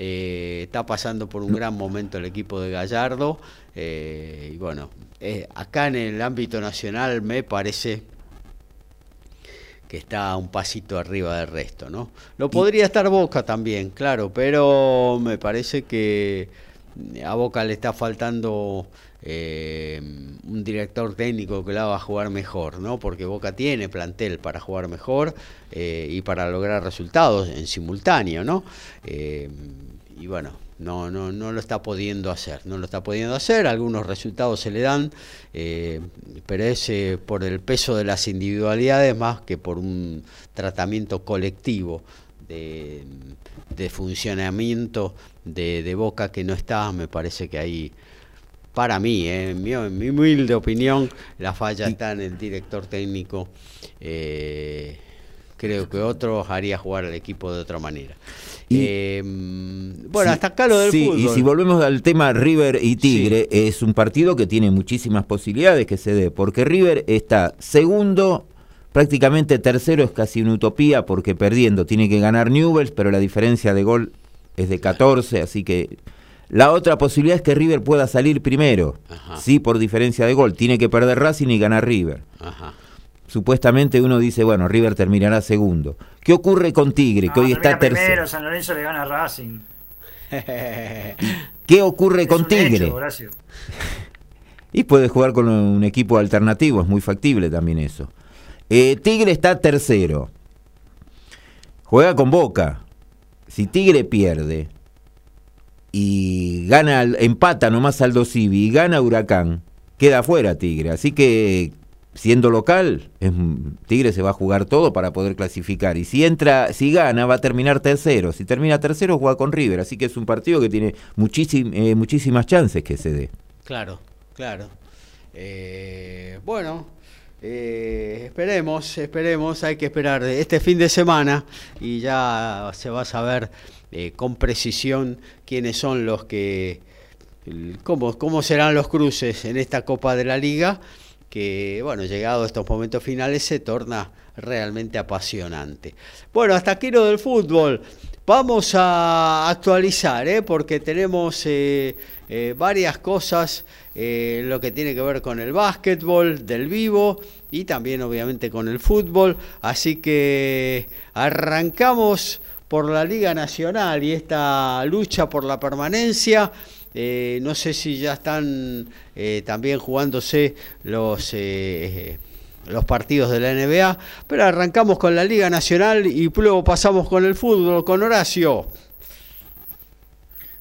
eh, está pasando por un gran momento el equipo de Gallardo. Eh, y bueno, eh, acá en el ámbito nacional me parece que está un pasito arriba del resto, ¿no? Lo podría estar Boca también, claro, pero me parece que a Boca le está faltando un director técnico que la va a jugar mejor, ¿no? Porque Boca tiene plantel para jugar mejor y para lograr resultados en simultáneo, ¿no? y bueno, no, no, no lo está pudiendo hacer, no lo está pudiendo hacer, algunos resultados se le dan, eh, pero es eh, por el peso de las individualidades más que por un tratamiento colectivo de, funcionamiento de, Boca que no está, me parece que ahí, para mí, eh, en, mi, humilde opinión, la falla está en el director técnico. Creo que otro haría jugar al equipo de otra manera. Eh, bueno, hasta acá lo del sí, Y si volvemos al tema River y Tigre, es un partido que tiene muchísimas posibilidades que se dé, porque River está segundo, prácticamente tercero es casi una utopía, porque perdiendo tiene que ganar Newells, pero la diferencia de gol es de 14, así que la otra posibilidad es que River pueda salir primero, sí, por diferencia de gol, tiene que perder Racing y ganar River. Ajá supuestamente uno dice, bueno, River terminará segundo. ¿Qué ocurre con Tigre, que hoy está tercero? Primero, San Lorenzo le gana a Racing. ¿Qué ocurre con Tigre? y puede jugar con un equipo alternativo, es muy factible también eso. Eh, Tigre está tercero. Juega con Boca. Si Tigre pierde y gana, empata nomás Aldo Civi y gana Huracán, queda fuera Tigre. Así que siendo local, Tigre se va a jugar todo para poder clasificar. Y si entra, si gana, va a terminar tercero. Si termina tercero, juega con River. Así que es un partido que tiene eh, muchísimas chances que se dé. Claro, claro. Eh, bueno, eh, esperemos, esperemos, hay que esperar este fin de semana y ya se va a saber con precisión quiénes son los que, cómo, cómo serán los cruces en esta Copa de la Liga que, bueno, llegado a estos momentos finales se torna realmente apasionante. Bueno, hasta aquí lo del fútbol. Vamos a actualizar, ¿eh? porque tenemos eh, eh, varias cosas, en lo que tiene que ver con el básquetbol del vivo y también obviamente con el fútbol. Así que arrancamos por la Liga Nacional y esta lucha por la permanencia. Eh, no sé si ya están eh, también jugándose los, eh, los partidos de la NBA, pero arrancamos con la Liga Nacional y luego pasamos con el fútbol, con Horacio.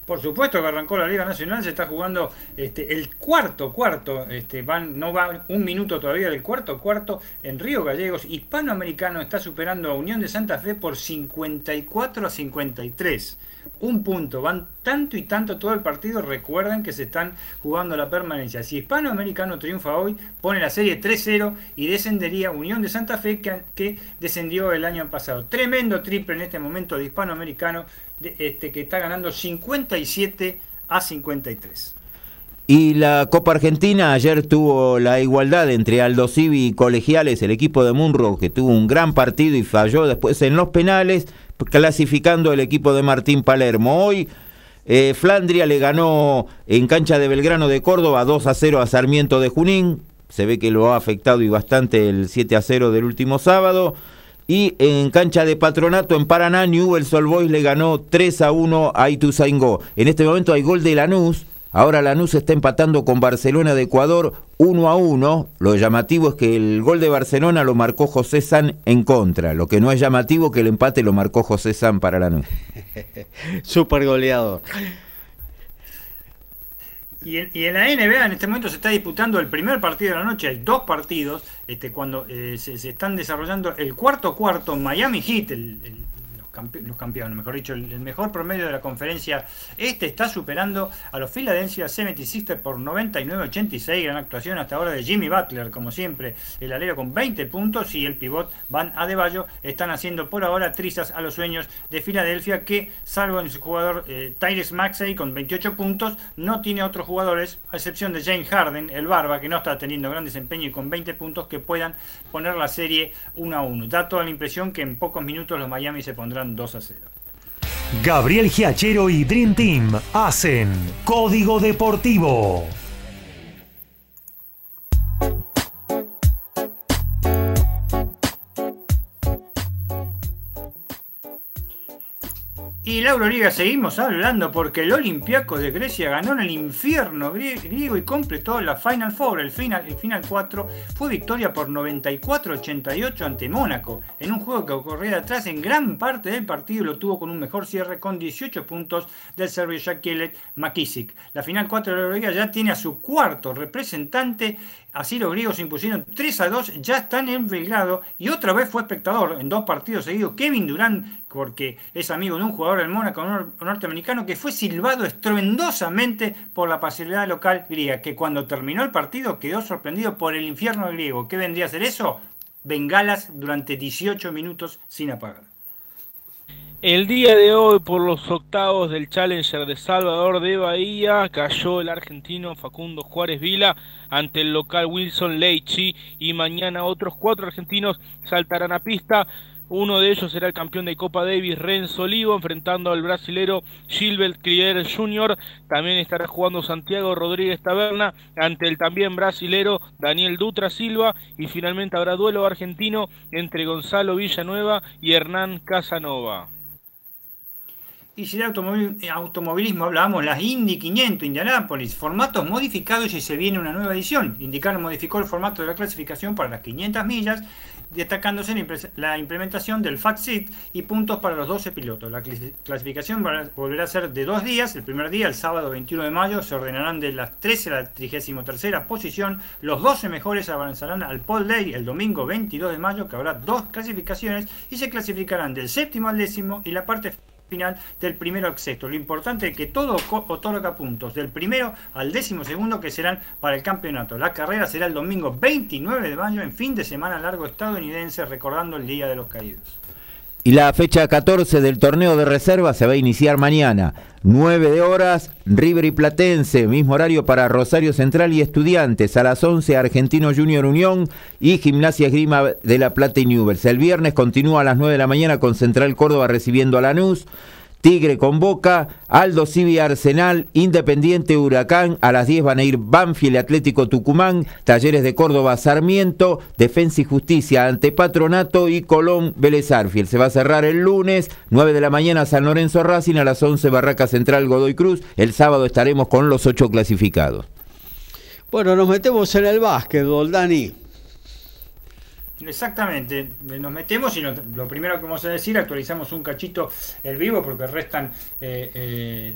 Por supuesto que arrancó la Liga Nacional, se está jugando este, el cuarto cuarto, este, van, no va un minuto todavía del cuarto cuarto en Río Gallegos. Hispanoamericano está superando a Unión de Santa Fe por 54 a 53 un punto, van tanto y tanto todo el partido, recuerden que se están jugando la permanencia. Si Hispanoamericano triunfa hoy, pone la serie 3-0 y descendería Unión de Santa Fe que, descendió el año pasado. Tremendo triple en este momento de Hispanoamericano este, que está ganando 57 a 53. Y la Copa Argentina ayer tuvo la igualdad entre Aldo Civi y Colegiales, el equipo de Munro que tuvo un gran partido y falló después en los penales clasificando el equipo de Martín Palermo. Hoy eh, Flandria le ganó en cancha de Belgrano de Córdoba 2 a 0 a Sarmiento de Junín. Se ve que lo ha afectado y bastante el 7 a 0 del último sábado. Y en cancha de Patronato en Paraná, Newell's Old Boys le ganó 3 a 1 a Ituzaingó. En este momento hay gol de Lanús Ahora Lanús está empatando con Barcelona de Ecuador 1 a 1. Lo llamativo es que el gol de Barcelona lo marcó José San en contra. Lo que no es llamativo que el empate lo marcó José San para Lanús. Super goleador. Y en, la NBA en este momento se está disputando el primer partido de la noche. Hay dos partidos este, cuando eh, se, están desarrollando el cuarto cuarto Miami Heat, el los campeones, mejor dicho, el, mejor promedio de la conferencia. Este está superando a los Philadelphia 76ers por 99-86, gran actuación hasta ahora de Jimmy Butler, como siempre, el alero con 20 puntos y el pivot Van Adebayo. Están haciendo por ahora trizas a los sueños de Filadelfia que, salvo en su jugador eh, Tyrese Maxey con 28 puntos, no tiene otros jugadores, a excepción de James Harden, el barba, que no está teniendo gran desempeño y con 20 puntos que puedan poner la serie 1 a 1. Da toda la impresión que en pocos minutos los Miami se pondrán 2 a 0. Gabriel Giachero y Dream Team hacen Código Deportivo. Y la Euroliga seguimos hablando porque el Olympiacos de Grecia ganó en el infierno griego y completó la Final Four. El final, el final 4 fue victoria por 94-88 ante Mónaco, en un juego que ocurrió atrás en gran parte del partido lo tuvo con un mejor cierre con 18 puntos del serbio Jakielek Makisic. La final 4 de la Euroliga ya tiene a su cuarto representante Así los griegos se impusieron 3 a 2, ya están en Belgrado y otra vez fue espectador en dos partidos seguidos. Kevin Durant, porque es amigo de un jugador del Mónaco norteamericano que fue silbado estruendosamente por la pasividad local griega, que cuando terminó el partido quedó sorprendido por el infierno griego. ¿Qué vendría a ser eso? Bengalas durante 18 minutos sin apagar. El día de hoy, por los octavos del Challenger de Salvador de Bahía, cayó el argentino Facundo Juárez Vila ante el local Wilson Leichi y mañana otros cuatro argentinos saltarán a pista. Uno de ellos será el campeón de Copa Davis, Renzo Olivo, enfrentando al brasilero Gilbert Crier Jr. También estará jugando Santiago Rodríguez Taberna ante el también brasilero Daniel Dutra Silva. Y finalmente habrá duelo argentino entre Gonzalo Villanueva y Hernán Casanova. Y si de eh, automovilismo hablábamos, las Indy 500 Indianápolis, formatos modificados y se viene una nueva edición. Indicar modificó el formato de la clasificación para las 500 millas, destacándose la implementación del Fact Sheet y puntos para los 12 pilotos. La clasificación volverá a ser de dos días. El primer día, el sábado 21 de mayo, se ordenarán de las 13 a la 33 posición. Los 12 mejores avanzarán al Pole Day el domingo 22 de mayo, que habrá dos clasificaciones y se clasificarán del séptimo al décimo y la parte final del primero al sexto. Lo importante es que todo otorga puntos del primero al décimo segundo que serán para el campeonato. La carrera será el domingo 29 de mayo en fin de semana largo estadounidense recordando el Día de los Caídos. Y la fecha 14 del torneo de reserva se va a iniciar mañana. 9 de horas, River y Platense, mismo horario para Rosario Central y Estudiantes. A las 11, Argentino Junior Unión y Gimnasia Grima de la Plata y Newell's. El viernes continúa a las 9 de la mañana con Central Córdoba recibiendo a Lanús. Tigre con Boca, Aldo Civi Arsenal, Independiente Huracán, a las 10 van a ir Banfield Atlético Tucumán, Talleres de Córdoba Sarmiento, Defensa y Justicia ante Patronato y Colón Vélez Arfiel. Se va a cerrar el lunes, 9 de la mañana San Lorenzo Racing, a las 11 Barraca Central Godoy Cruz. El sábado estaremos con los ocho clasificados. Bueno, nos metemos en el básquetbol, Dani. Exactamente, nos metemos y lo primero que vamos a decir, actualizamos un cachito el vivo porque restan eh, eh,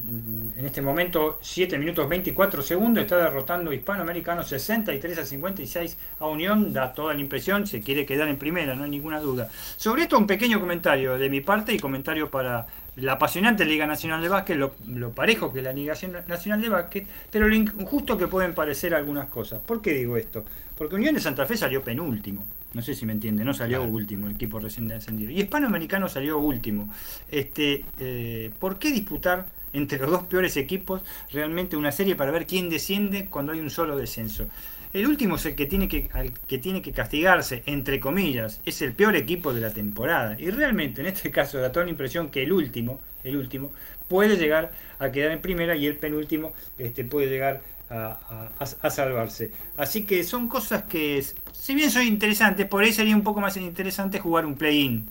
en este momento 7 minutos 24 segundos, está derrotando Hispanoamericano 63 a 56 a Unión, da toda la impresión, se quiere quedar en primera, no hay ninguna duda. Sobre esto un pequeño comentario de mi parte y comentario para la apasionante Liga Nacional de Básquet, lo, parejo que la Liga Nacional de Básquet, pero lo injusto que pueden parecer algunas cosas. ¿Por qué digo esto? Porque Unión de Santa Fe salió penúltimo. No sé si me entiende, no salió último el equipo recién descendido. Y Hispanoamericano salió último. Este, eh, ¿Por qué disputar entre los dos peores equipos realmente una serie para ver quién desciende cuando hay un solo descenso? El último es el que tiene que, que tiene que castigarse, entre comillas, es el peor equipo de la temporada. Y realmente en este caso da toda la impresión que el último, el último, puede llegar a quedar en primera y el penúltimo este, puede llegar a, salvarse. Así que son cosas que, si bien son interesantes, por ahí sería un poco más interesante jugar un play-in,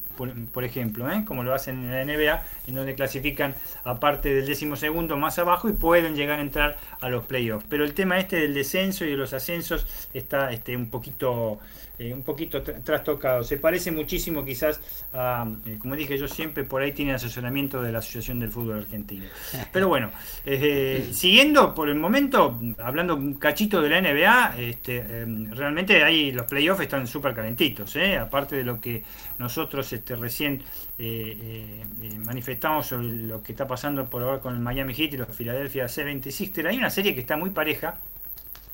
por, ejemplo, ¿eh? como lo hacen en la NBA, en donde clasifican aparte del décimo segundo más abajo y pueden llegar a entrar a los playoffs. Pero el tema este del descenso y de los ascensos está este, un poquito eh, un poquito trastocado. Se parece muchísimo quizás a, eh, como dije yo siempre, por ahí tiene asesoramiento de la Asociación del Fútbol Argentino. Pero bueno, eh, siguiendo por el momento, hablando un cachito de la NBA, este, realmente ahí los playoffs están súper calentitos, aparte de lo que nosotros este, recién manifestamos sobre lo que está pasando por ahora con el Miami Heat y los Philadelphia 76 hay una serie que está muy pareja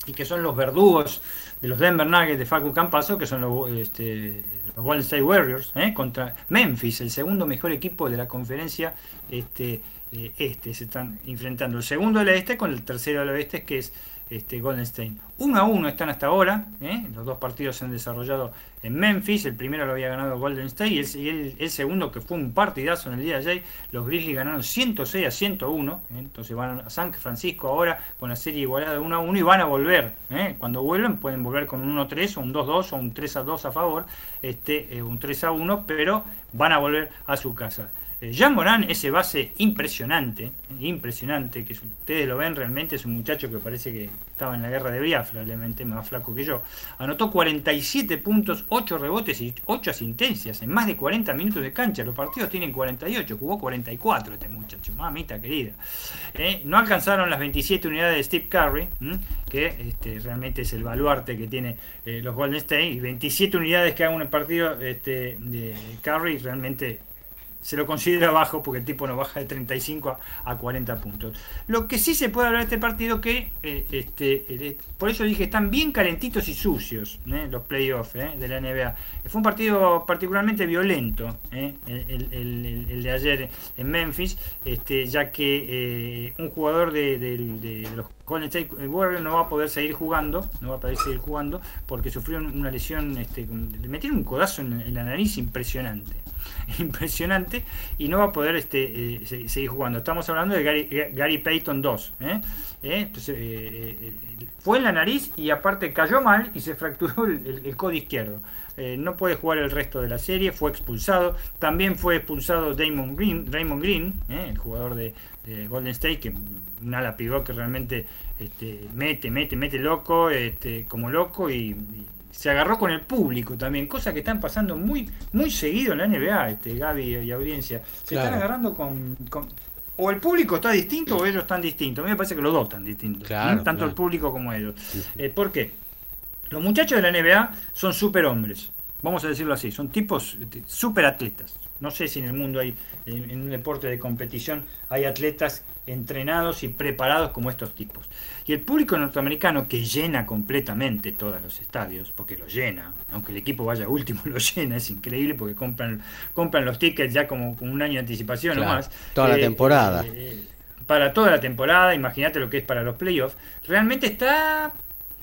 y que son los verdugos de los Denver Nuggets de Facu Campaso, que son los, este, Golden State Warriors, ¿eh? contra Memphis, el segundo mejor equipo de la conferencia este, eh, este. Se están enfrentando el segundo del este con el tercero del oeste, que es este, Golden State. Uno a uno están hasta ahora, ¿eh? los dos partidos se han desarrollado en Memphis, el primero lo había ganado Golden State y el, segundo que fue un partidazo en el día de ayer, los Grizzlies ganaron 106 a 101, ¿eh? entonces van a San Francisco ahora con la serie igualada de 1 a 1 y van a volver, ¿eh? cuando vuelven pueden volver con un 1-3 o un 2-2 o un 3-2 a favor, este, un 3 a 1, pero van a volver a su casa. Jean Morán, ese base impresionante, impresionante, que ustedes lo ven realmente, es un muchacho que parece que estaba en la guerra de Biafra, realmente más flaco que yo. Anotó 47 puntos, 8 rebotes y 8 asistencias en más de 40 minutos de cancha. Los partidos tienen 48, jugó 44 este muchacho, mamita querida. Eh, no alcanzaron las 27 unidades de Steve Curry, que este, realmente es el baluarte que tiene eh, los Golden State, y 27 unidades que hagan un partido este, de Curry realmente se lo considera bajo porque el tipo no baja de 35 a, 40 puntos. Lo que sí se puede hablar de este partido que, eh, este, por eso dije, están bien calentitos y sucios ¿eh? los playoffs ¿eh? de la NBA. Fue un partido particularmente violento el, de ayer en Memphis, este, ya que un jugador de, los Golden State Warriors no va a poder seguir jugando, no va a poder seguir jugando porque sufrió una lesión, este, metieron un codazo en la nariz impresionante. impresionante y no va a poder este, eh, seguir jugando. Estamos hablando de Gary, Payton 2. ¿eh? ¿Eh? fue en la nariz y aparte cayó mal y se fracturó el, codo izquierdo. no puede jugar el resto de la serie, fue expulsado. También fue expulsado Damon Green, Raymond Green, el jugador de, Golden State, que un ala que realmente este, mete, mete, mete loco, este, como loco y se agarró con el público también, cosas que están pasando muy muy seguido en la NBA, este Gaby y audiencia. Se están agarrando con, o el público está distinto o ellos están distintos. A mí me parece que los dos están distintos, tanto el público como ellos. Eh, ¿Por qué? Los muchachos de la NBA son super hombres, vamos a decirlo así, son tipos este, super atletas. No sé si en el mundo hay, en un deporte de competición, hay atletas entrenados y preparados como estos tipos. Y el público norteamericano que llena completamente todos los estadios, porque lo llena, aunque el equipo vaya último, lo llena, es increíble porque compran, compran los tickets ya como con un año de anticipación o más. Toda la eh, temporada. Eh, para toda la temporada, imagínate lo que es para los playoffs. Realmente está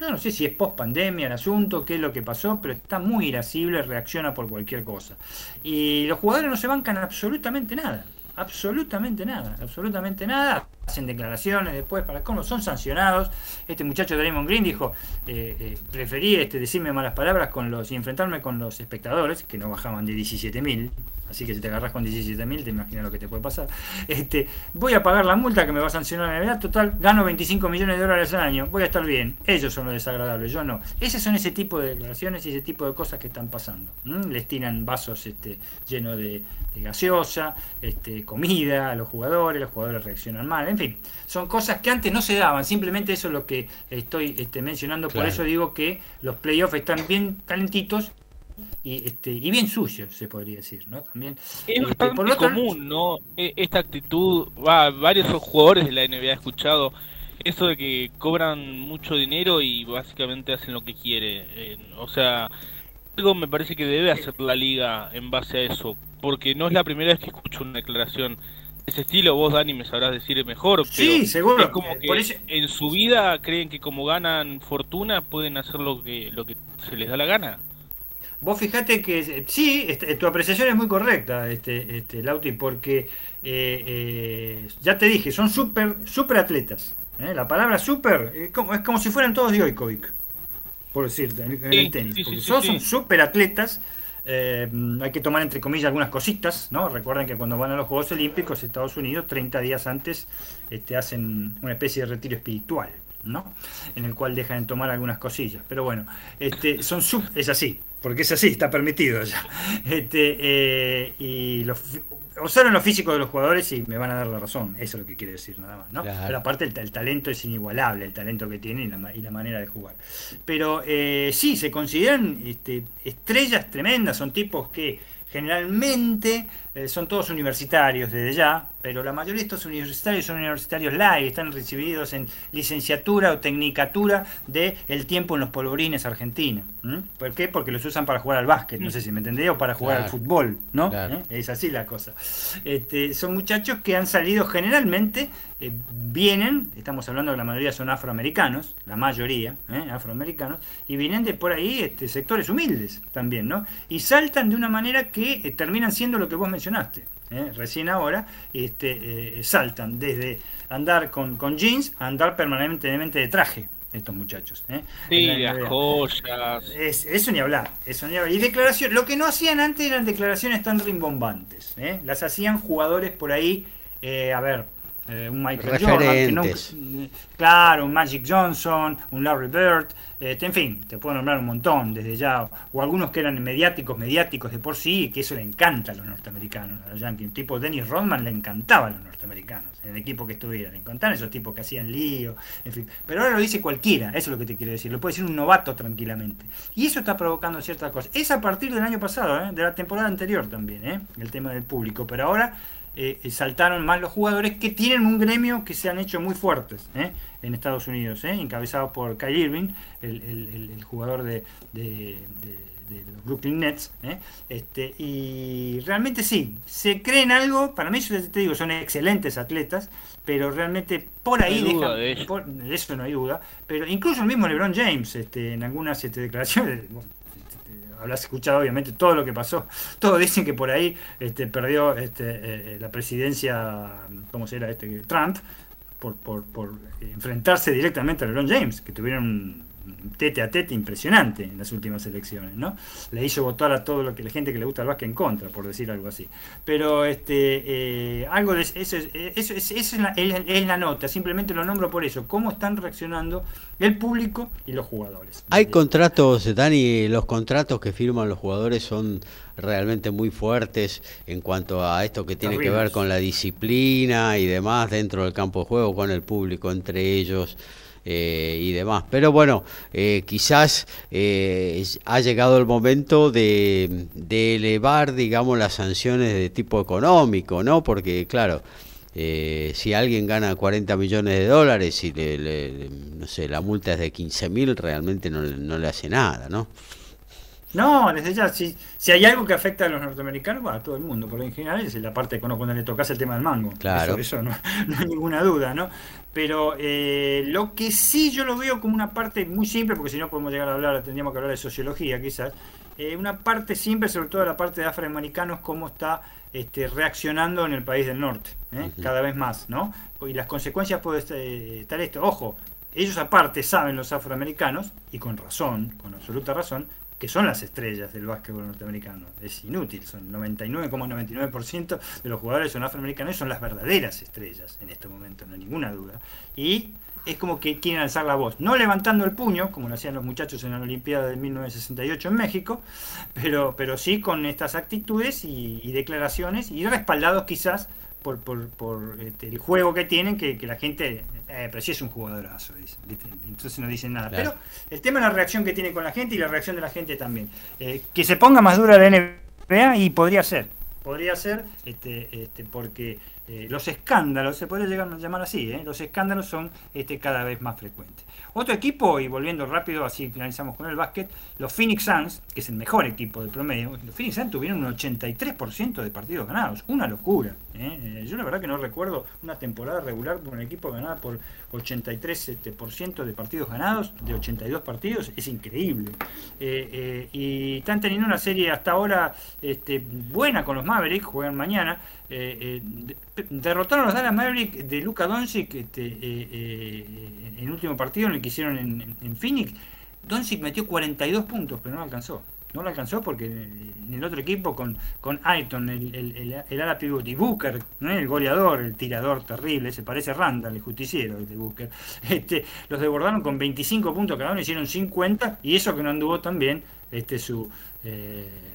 no, sé si es post pandemia el asunto, qué es lo que pasó, pero está muy irascible, reacciona por cualquier cosa. Y los jugadores no se bancan absolutamente nada absolutamente nada, absolutamente nada. Hacen declaraciones después para cómo son sancionados. Este muchacho de Raymond Green dijo, eh, eh, preferí este, decirme malas palabras con los y enfrentarme con los espectadores, que no bajaban de 17.000, así que si te agarras con 17.000 te imaginas lo que te puede pasar. Este, voy a pagar la multa que me va a sancionar la Navidad, total, gano 25 millones de dólares al año, voy a estar bien. Ellos son los desagradables, yo no. Esos son ese tipo de declaraciones y ese tipo de cosas que están pasando. Les tiran vasos este, llenos de, gaseosa, este, comida a los jugadores, los jugadores reaccionan mal, en fin, son cosas que antes no se daban, simplemente eso es lo que estoy este, mencionando, por eso digo que los playoffs están bien calentitos y, este, y bien sucios, se podría decir, ¿no? También. Es este, bastante común, ¿no? E, esta actitud, va, varios jugadores de la NBA he escuchado eso de que cobran mucho dinero y básicamente hacen lo que quiere. Eh, o sea, algo me parece que debe hacer la liga en base a eso, porque no es la primera vez que escucho una declaración de ese estilo. Vos, Dani, me sabrás decir mejor. Pero sí, seguro. Es como que en su vida creen que como ganan fortuna pueden hacer lo que, lo que se les da la gana. Vos fijate que sí, este, tu apreciación es muy correcta, este, este Lauti, porque eh, eh, ya te dije, son súper super atletas. ¿eh? La palabra super es como, es como si fueran todos Djokovic, por decirte, en, el tenis. porque son súper atletas. Hay que tomar entre comillas algunas cositas, ¿no? Recuerden que cuando van a los Juegos Olímpicos, Estados Unidos, 30 días antes, este, hacen una especie de retiro espiritual. ¿no? En el cual dejan de tomar algunas cosillas. Pero bueno, este, son sub, es así, porque es así, está permitido ya. Este, eh, y los, observen los físicos de los jugadores y me van a dar la razón, eso es lo que quiere decir nada más, ¿no? Pero aparte el, talento es inigualable, el talento que tiene y la, manera de jugar. Pero eh, sí, se consideran este, estrellas tremendas, son tipos que generalmente eh, son todos universitarios desde ya, pero la mayoría de estos universitarios son universitarios live, están recibidos en licenciatura o tecnicatura de el tiempo en los polvorines Argentina. ¿Por qué? Porque los usan para jugar al básquet, no sé si me entendés, o para jugar al fútbol, ¿no? ¿Eh? Es así la cosa. Este, son muchachos que han salido generalmente, eh, vienen, estamos hablando de la mayoría son afroamericanos, la mayoría, ¿eh? afroamericanos, y vienen de por ahí este, sectores humildes también, ¿no? Y saltan de una manera que terminan siendo lo que vos mencionaste. ¿eh? recién ahora, este, eh, saltan desde andar con, con, jeans a andar permanentemente de traje estos muchachos. ¿eh? Sí, las joyas. Es, eso ni hablar, eso ni hablar. Y declaración, lo que no hacían antes eran declaraciones tan rimbombantes. Las hacían jugadores por ahí, a ver, un Michael Jordan, claro, un Magic Johnson, un Larry Bird, este, en fin, te puedo nombrar un montón desde ya, o algunos que eran mediáticos, mediáticos de por sí, que eso le encanta a los norteamericanos, a los Yankees. Un tipo Dennis Rodman le encantaba a los norteamericanos, en el equipo que estuviera, le encantaban esos tipos que hacían lío, en fin. Pero ahora lo dice cualquiera, eso es lo que te quiero decir, lo puede decir un novato tranquilamente. Y eso está provocando ciertas cosas. Es a partir del año pasado, ¿eh? de la temporada anterior también, ¿eh? el tema del público, pero ahora eh, saltaron más los jugadores que tienen un gremio que se han hecho muy fuertes ¿eh? en Estados Unidos, ¿eh? encabezado por Kyle Irving, el, jugador de, los Brooklyn Nets. Este, y realmente sí, se creen algo, para mí te digo, son excelentes atletas, pero realmente por ahí de eso. no hay duda, pero incluso el mismo LeBron James, este, en algunas este, declaraciones, habrás escuchado obviamente todo lo que pasó. Todos dicen que por ahí este, perdió este, eh, la presidencia, ¿cómo se era? Este, Trump, por, por, por enfrentarse directamente a LeBron James, que tuvieron tete a tete impresionante en las últimas elecciones, ¿no? Le hizo votar a todo lo que la gente que le gusta el básquet en contra, por decir algo así. Pero este eh, algo de eso, eso, es, la, es, la, nota, simplemente lo nombro por eso, cómo están reaccionando el público y los jugadores. Hay contratos, Dani, los contratos que firman los jugadores son realmente muy fuertes en cuanto a esto que tiene que ver con la disciplina y demás dentro del campo de juego, con el público entre ellos. Eh, y demás. Pero bueno, eh, quizás eh, ha llegado el momento de, elevar, digamos, las sanciones de tipo económico, ¿no? Porque, claro, si alguien gana 40 millones de dólares y le, no sé, la multa es de 15 mil, realmente no, no le hace nada, ¿no? No, desde ya, si, si hay algo que afecta a los norteamericanos, va a todo el mundo, por en general es la parte cuando le tocas el tema del mango. Claro. Eso, no, hay ninguna duda, ¿no? Pero eh, lo que sí yo lo veo como una parte muy simple, porque si no podemos llegar a hablar, tendríamos que hablar de sociología quizás, eh, una parte simple, sobre todo la parte de afroamericanos, cómo está este, reaccionando en el país del norte, ¿eh? cada vez más, ¿no? Y las consecuencias puede estar esto, ojo, ellos aparte saben los afroamericanos, y con razón, con absoluta razón, que son las estrellas del básquetbol norteamericano. Es inútil, son 99,99% de los jugadores son afroamericanos y son las verdaderas estrellas en este momento, no hay ninguna duda. Y es como que quieren alzar la voz, no levantando el puño, como lo hacían los muchachos en la Olimpiada de 1968 en México, pero, pero sí con estas actitudes y, declaraciones y respaldados quizás por, por, por este, el juego que tienen, que, la gente, eh, pero sí es un jugadorazo, entonces no dicen nada. Pero el tema es la reacción que tiene con la gente y la reacción de la gente también. Eh, que se ponga más dura la NBA y podría ser, podría ser, este, este, porque eh, los escándalos, se puede llegar a llamar así, los escándalos son este, cada vez más frecuentes. Otro equipo, y volviendo rápido, así finalizamos con el básquet, los Phoenix Suns, que es el mejor equipo del promedio, los Phoenix Suns tuvieron un 83% de partidos ganados, una locura. ¿eh? Yo la verdad que no recuerdo una temporada regular con un equipo ganado por 83% este, de partidos ganados, de 82 partidos, es increíble. y están teniendo una serie hasta ahora este, buena con los Mavericks, juegan mañana. Eh, derrotaron a los Dallas Mavericks de Luka Doncic este, eh, eh, en el último partido en el que hicieron en, Phoenix. Doncic metió 42 puntos, pero no alcanzó. No lo alcanzó porque en el otro equipo con, con Ayton, el, ala pivot y Booker, el goleador, el tirador terrible, se parece Randall, el justiciero de Booker, este, los desbordaron con 25 puntos cada uno, hicieron 50 y eso que no anduvo tan bien este, su... Eh,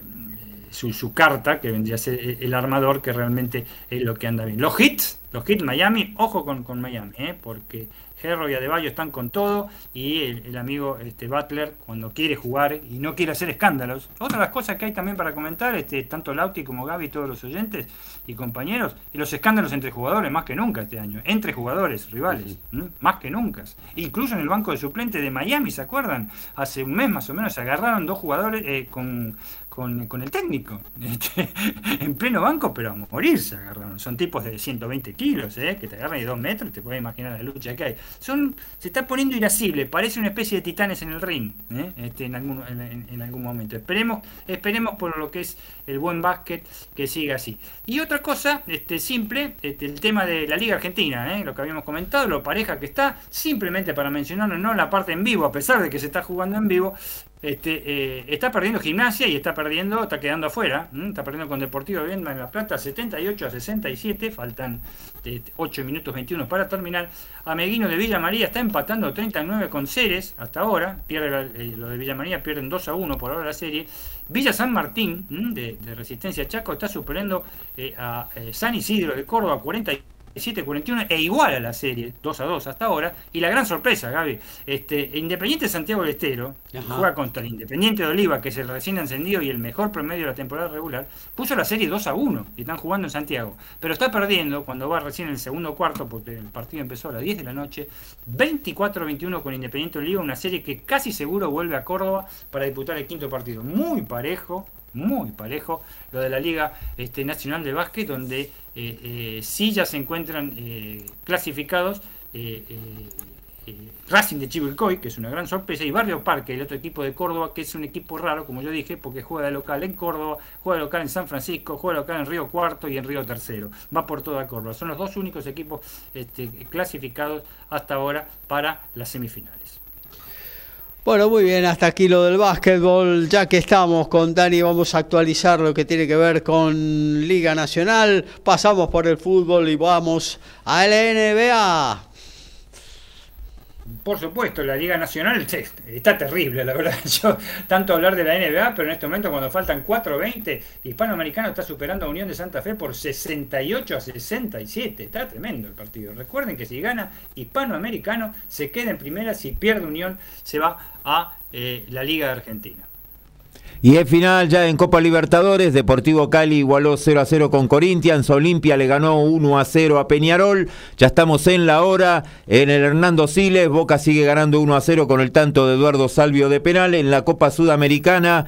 su, carta, que vendría a ser el armador, que realmente es lo que anda bien. Los hits, los hits Miami, ojo con, con Miami, ¿eh? porque Gerro y Adebayo están con todo y el, amigo este, Butler cuando quiere jugar y no quiere hacer escándalos. Otra de las cosas que hay también para comentar, este, tanto Lauti como Gaby y todos los oyentes y compañeros, y los escándalos entre jugadores más que nunca este año, entre jugadores rivales, más que nunca. Incluso en el banco de suplente de Miami, ¿se acuerdan? Hace un mes más o menos se agarraron dos jugadores eh, con, con, el técnico, este, en pleno banco, pero a morir se agarraron. Son tipos de 120 kilos, ¿eh? que te agarran de 2 metros, te puedes imaginar la lucha que hay. Son, se está poniendo irascible, parece una especie de titanes en el ring, ¿eh? este, en, algún, en, algún momento. Esperemos, esperemos por lo que es el buen básquet que siga así. Y otra cosa, este, simple, este, el tema de la Liga Argentina, ¿eh? lo que habíamos comentado, lo pareja que está, simplemente para mencionarlo, no la parte en vivo, a pesar de que se está jugando en vivo, este, eh, está perdiendo gimnasia y está perdiendo, está quedando afuera, está perdiendo con Deportivo Vienda en La Plata 78 a 67, faltan 8 este, minutos 21 para terminar. Ameguino de Villa María está empatando 39 con Ceres hasta ahora, pierde eh, lo de Villa María pierden 2 a 1 por ahora la serie. Villa San Martín de, Resistencia Chaco está superando eh, a San Isidro de Córdoba 41 7-41 e igual a la serie, 2 a 2 hasta ahora. Y la gran sorpresa, Gaby, este, Independiente Santiago del Estero juega contra el Independiente de Oliva, que es el recién encendido y el mejor promedio de la temporada regular, puso la serie 2 a 1 y están jugando en Santiago. Pero está perdiendo cuando va recién en el segundo cuarto, porque el partido empezó a las 10 de la noche, 24-21 con Independiente de Oliva, una serie que casi seguro vuelve a Córdoba para disputar el quinto partido. Muy parejo, muy parejo, lo de la Liga este, Nacional de Básquet, donde eh, eh, sí ya se encuentran eh, clasificados Racing de Chivilcoy, que es una gran sorpresa, y Barrio Parque, el otro equipo de Córdoba, que es un equipo raro, como yo dije, porque juega de local en Córdoba, juega de local en San Francisco, juega de local en Río Cuarto y en Río Tercero. Va por toda Córdoba. Son los dos únicos equipos este, clasificados hasta ahora para las semifinales. Bueno, muy bien, hasta aquí lo del básquetbol. Ya que estamos con Dani, vamos a actualizar lo que tiene que ver con Liga Nacional. Pasamos por el fútbol y vamos a la NBA. Por supuesto, la Liga Nacional está terrible, la verdad. Yo tanto hablar de la NBA, pero en este momento cuando faltan 4.20, Hispanoamericano está superando a Unión de Santa Fe por 68 a 67. Está tremendo el partido. Recuerden que si gana Hispanoamericano, se queda en primera. Si pierde Unión, se va a eh, la Liga de Argentina. Y el final ya en Copa Libertadores, Deportivo Cali igualó 0 a 0 con Corinthians, Olimpia le ganó 1 a 0 a Peñarol, ya estamos en la hora, en el Hernando Siles, Boca sigue ganando 1 a 0 con el tanto de Eduardo Salvio de penal, en la Copa Sudamericana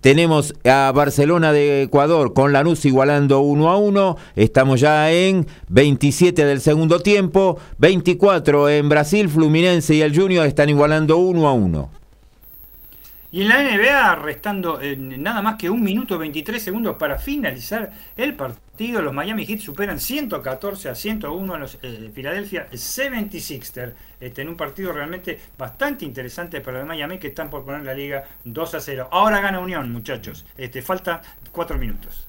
tenemos a Barcelona de Ecuador con Lanús igualando 1 a 1, estamos ya en 27 del segundo tiempo, 24 en Brasil, Fluminense y el Junior están igualando 1 a 1. Y en la NBA, restando eh, nada más que un minuto 23 segundos para finalizar el partido, los Miami Heat superan 114 a 101 a los eh, Philadelphia 76ers, este, en un partido realmente bastante interesante para los Miami que están por poner la liga 2 a 0. Ahora gana Unión, muchachos. Este, falta 4 minutos.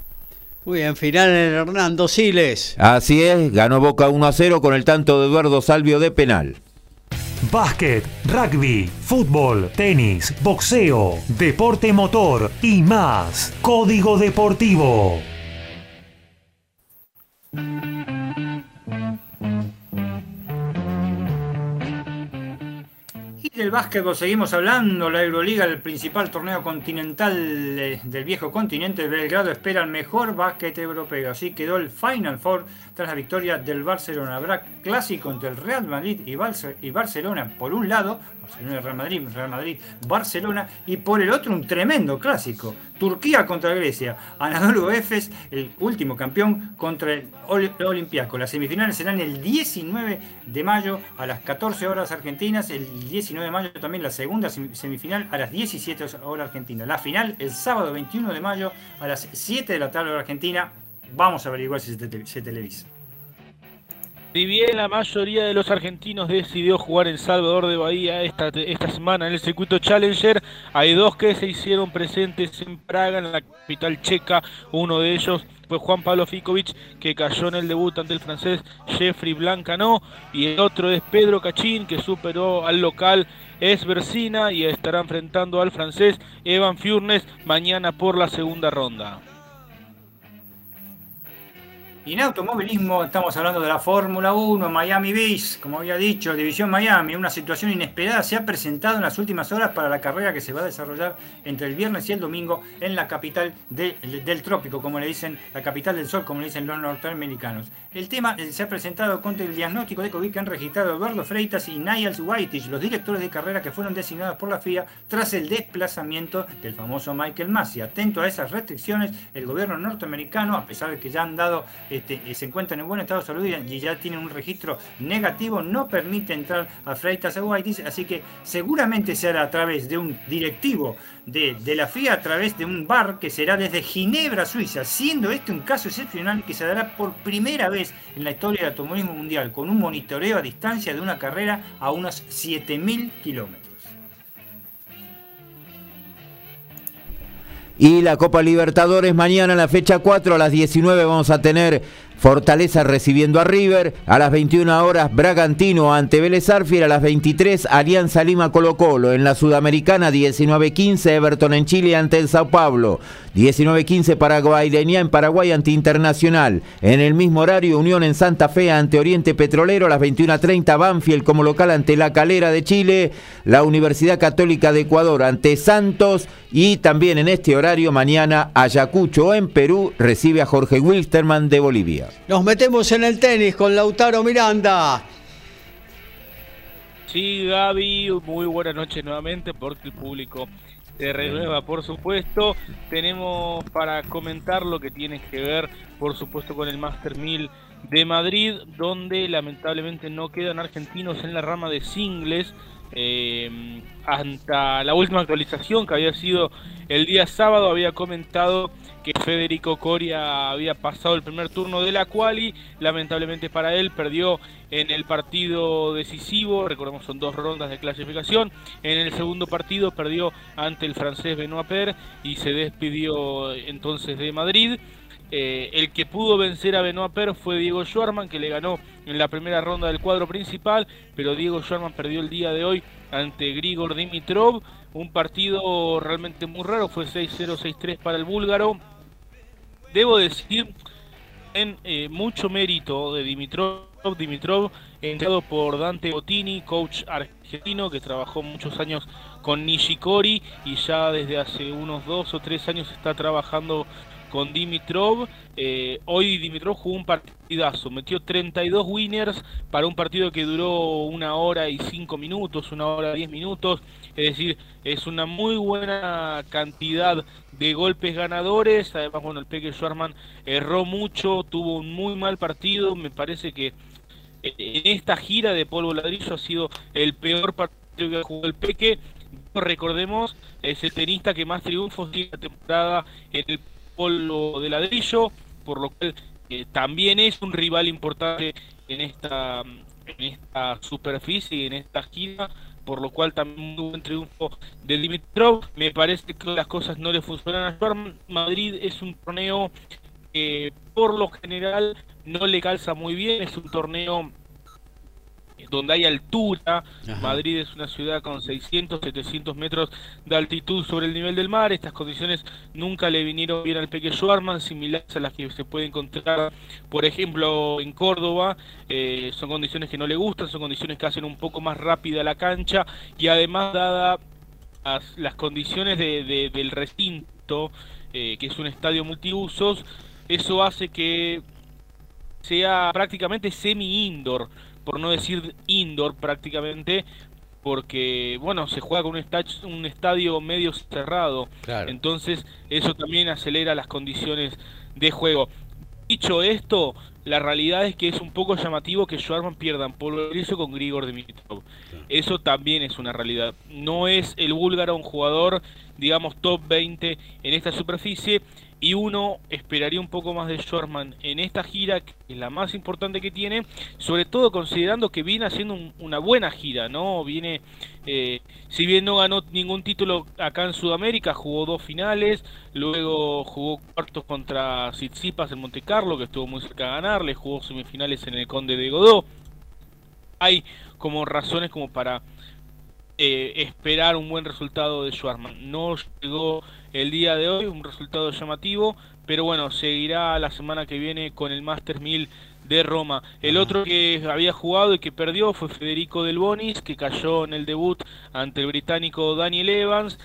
Muy bien, final en Hernando Siles. Así es, ganó Boca 1 a 0 con el tanto de Eduardo Salvio de penal. Básquet, rugby, fútbol, tenis, boxeo, deporte motor y más. Código Deportivo. del básquetbol seguimos hablando. La Euroliga, el principal torneo continental del viejo continente Belgrado, espera el mejor básquet europeo. Así quedó el Final Four tras la victoria del Barcelona. Habrá clásico entre el Real Madrid y, Barcelona por un lado, Barcelona Real Madrid, Real Madrid, Barcelona, y por el otro un tremendo clásico. Turquía contra Grecia. Anadolu Efes, el último campeón, contra el Olympiacos. Las semifinales serán el 19 de mayo a las 14 horas argentinas. El 19 de mayo también la segunda semifinal a las 17 horas argentinas. La final el sábado 21 de mayo a las 7 de la tarde argentina. Vamos a averiguar si se televisa. Si bien la mayoría de los argentinos decidió jugar en Salvador de Bahía esta, esta semana en el circuito Challenger, hay dos que se hicieron presentes en Praga, en la capital checa. Uno de ellos fue Juan Pablo Fikovic, que cayó en el debut ante el francés Jeffrey Blancano. Y el otro es Pedro Cachín, que superó al local Esversina y estará enfrentando al francés Evan Furnes mañana por la segunda ronda. Y en automovilismo estamos hablando de la Fórmula 1, Miami Beach, como había dicho, División Miami. Una situación inesperada se ha presentado en las últimas horas para la carrera que se va a desarrollar entre el viernes y el domingo en la capital del trópico, como le dicen, la capital del sol, como le dicen los norteamericanos. El tema eh, se ha presentado contra el diagnóstico de COVID que han registrado Eduardo Freitas y Niles Whiteich, los directores de carrera que fueron designados por la FIA tras el desplazamiento del famoso Michael Masi. Atento a esas restricciones, el gobierno norteamericano, a pesar de que ya han dado este, eh, se encuentran en buen estado de salud y ya tienen un registro negativo, no permite entrar a Freitas a Whiteys, así que seguramente se hará a través de un directivo de, la FIA, a través de un bar que será desde Ginebra, Suiza, siendo este un caso excepcional que se dará por primera vez en la historia del automovilismo mundial, con un monitoreo a distancia de una carrera a unos 7.000 kilómetros. Y la Copa Libertadores mañana en la fecha 4 a las 19 vamos a tener Fortaleza recibiendo a River. A las 21 horas Bragantino ante Vélez Arfiel. A las 23 Alianza Lima Colo Colo. En la Sudamericana 19-15 Everton en Chile ante el Sao Paulo. 19-15 Paraguay en Paraguay ante Internacional. En el mismo horario Unión en Santa Fe ante Oriente Petrolero. A las 21.30 Banfield como local ante La Calera de Chile. La Universidad Católica de Ecuador ante Santos. Y también en este horario mañana Ayacucho en Perú recibe a Jorge Wilstermann de Bolivia. Nos metemos en el tenis con Lautaro Miranda. Sí, Gaby, muy buena noche nuevamente porque el público se renueva, por supuesto. Tenemos para comentar lo que tiene que ver, por supuesto, con el Master 1000 de Madrid, donde lamentablemente no quedan argentinos en la rama de singles. Eh, hasta la última actualización que había sido el día sábado había comentado que Federico Coria había pasado el primer turno de la quali, lamentablemente para él perdió en el partido decisivo, recordemos son dos rondas de clasificación, en el segundo partido perdió ante el francés Benoit Per y se despidió entonces de Madrid. Eh, el que pudo vencer a Benoit Per fue Diego Schwarman, que le ganó en la primera ronda del cuadro principal, pero Diego Schwarman perdió el día de hoy ante Grigor Dimitrov. Un partido realmente muy raro, fue 6-0, 6-3 para el búlgaro. Debo decir, en eh, mucho mérito de Dimitrov, Dimitrov, entrado por Dante Bottini, coach argentino que trabajó muchos años con Nishikori y ya desde hace unos dos o tres años está trabajando con Dimitrov. Eh, hoy Dimitrov jugó un partidazo, metió 32 winners para un partido que duró una hora y cinco minutos, una hora y diez minutos. Es decir, es una muy buena cantidad de golpes ganadores. Además, bueno, el Peque Schwarman erró mucho, tuvo un muy mal partido. Me parece que en esta gira de polvo ladrillo ha sido el peor partido que jugó el Peque recordemos, es el tenista que más triunfos tiene la temporada en el polo de ladrillo, por lo cual eh, también es un rival importante en esta, en esta superficie en esta gira, por lo cual también un buen triunfo de Dimitrov. Me parece que las cosas no le funcionan a Schwarman. Madrid es un torneo que por lo general no le calza muy bien, es un torneo donde hay altura. Madrid es una ciudad con 600, 700 metros de altitud sobre el nivel del mar. Estas condiciones nunca le vinieron bien al pequeño Schwarman, similares a las que se puede encontrar, por ejemplo, en Córdoba. Eh, son condiciones que no le gustan, son condiciones que hacen un poco más rápida la cancha y además, dada las, condiciones del recinto, eh, que es un estadio multiusos, eso hace que sea prácticamente semi-indoor por no decir indoor prácticamente, porque bueno, se juega con un, estadio, un estadio medio cerrado. Entonces, eso también acelera las condiciones de juego. Dicho esto, la realidad es que es un poco llamativo que Schwarman pierda por eso con Grigor Dimitrov. Eso también es una realidad. No es el búlgaro un jugador, digamos, top 20 en esta superficie y uno esperaría un poco más de Schwarman en esta gira, que es la más importante que tiene, sobre todo considerando que viene haciendo una buena gira, ¿no? Viene, eh, si bien no ganó ningún título acá en Sudamérica, jugó dos finales, luego jugó cuartos contra Tsitsipas en Monte Carlo, que estuvo muy cerca de ganarle, jugó semifinales en el Conde de Godó. Hay como razones como para eh, esperar un buen resultado de Schwarman. No llegó el día de hoy, un resultado llamativo, pero bueno, seguirá la semana que viene con el Master 1000 de Roma. El otro que había jugado y que perdió fue Federico Del Bonis, que cayó en el debut ante el británico Daniel Evans.